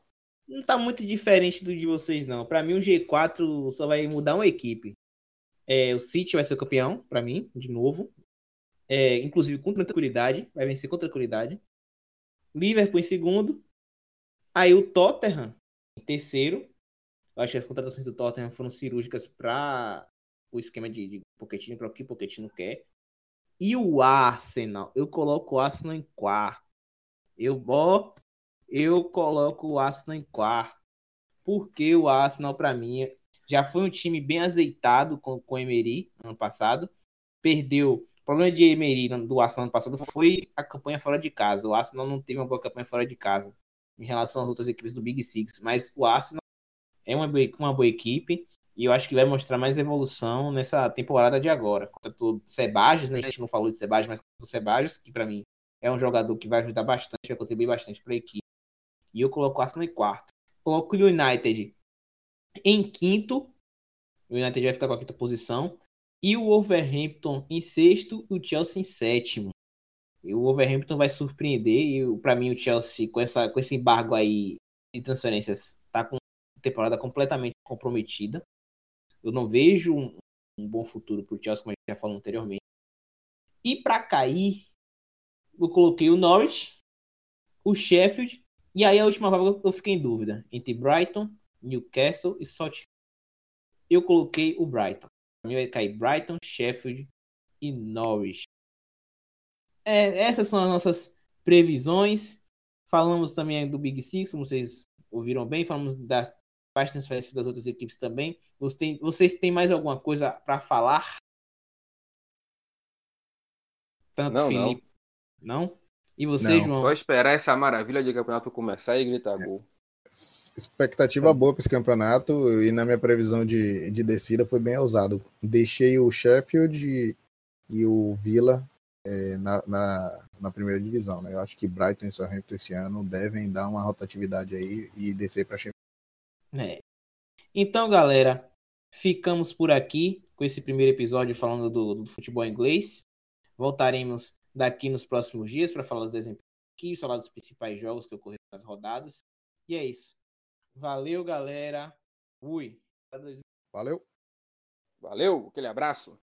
Não tá muito diferente do de vocês, não. Pra mim, o G4 só vai mudar uma equipe. É, o City vai ser o campeão, para mim, de novo. É, inclusive com tranquilidade. Vai vencer com tranquilidade. Liverpool em segundo. Aí o Tottenham em terceiro. Eu acho que as contratações do Tottenham foram cirúrgicas para o esquema de, de Pochettino para o que Pochettino quer. E o Arsenal, eu coloco o Arsenal em quarto. Eu, ó, eu coloco o Arsenal em quarto. Porque o Arsenal, para mim, já foi um time bem azeitado com, com o Emery ano passado. Perdeu. O problema de Emery do Arsenal ano passado foi a campanha fora de casa. O Arsenal não teve uma boa campanha fora de casa em relação às outras equipes do Big Six. Mas o Arsenal é uma boa, uma boa equipe. E eu acho que vai mostrar mais evolução nessa temporada de agora. O Sebajos, né? A gente não falou de Sebajos, mas o Sebajos, que para mim é um jogador que vai ajudar bastante, vai contribuir bastante para a equipe. E eu coloco o Arsenal em quarto. Coloco o United em quinto, o United vai ficar com a quinta posição. E o Wolverhampton em sexto e o Chelsea em sétimo. E o Wolverhampton vai surpreender. E para mim, o Chelsea, com, essa, com esse embargo aí de transferências, tá com temporada completamente comprometida. Eu não vejo um, um bom futuro para o Chelsea, como a gente já falou anteriormente. E para cair, eu coloquei o Norwich, o Sheffield. E aí a última vaga eu fiquei em dúvida entre Brighton Newcastle e Southampton. Eu coloquei o Brighton. Para mim vai cair Brighton, Sheffield e Norwich. É, essas são as nossas previsões. Falamos também do Big Six, como vocês ouviram bem. Falamos das baixas transferências das outras equipes também. Vocês têm, vocês têm mais alguma coisa para falar? Tanto não, Felipe. Não. não? E você, não. João? Só esperar essa maravilha de campeonato começar e gritar gol expectativa boa para esse campeonato e na minha previsão de, de descida foi bem ousado. Deixei o Sheffield e, e o Villa é, na, na, na, primeira divisão. Né? Eu acho que Brighton e Southampton esse ano devem dar uma rotatividade aí e descer para Sheffield. É. Então, galera, ficamos por aqui com esse primeiro episódio falando do, do futebol inglês. Voltaremos daqui nos próximos dias para falar dos exemplos aqui, falar dos principais jogos que ocorreram nas rodadas. E é isso. Valeu, galera. Fui. Valeu! Valeu, aquele abraço!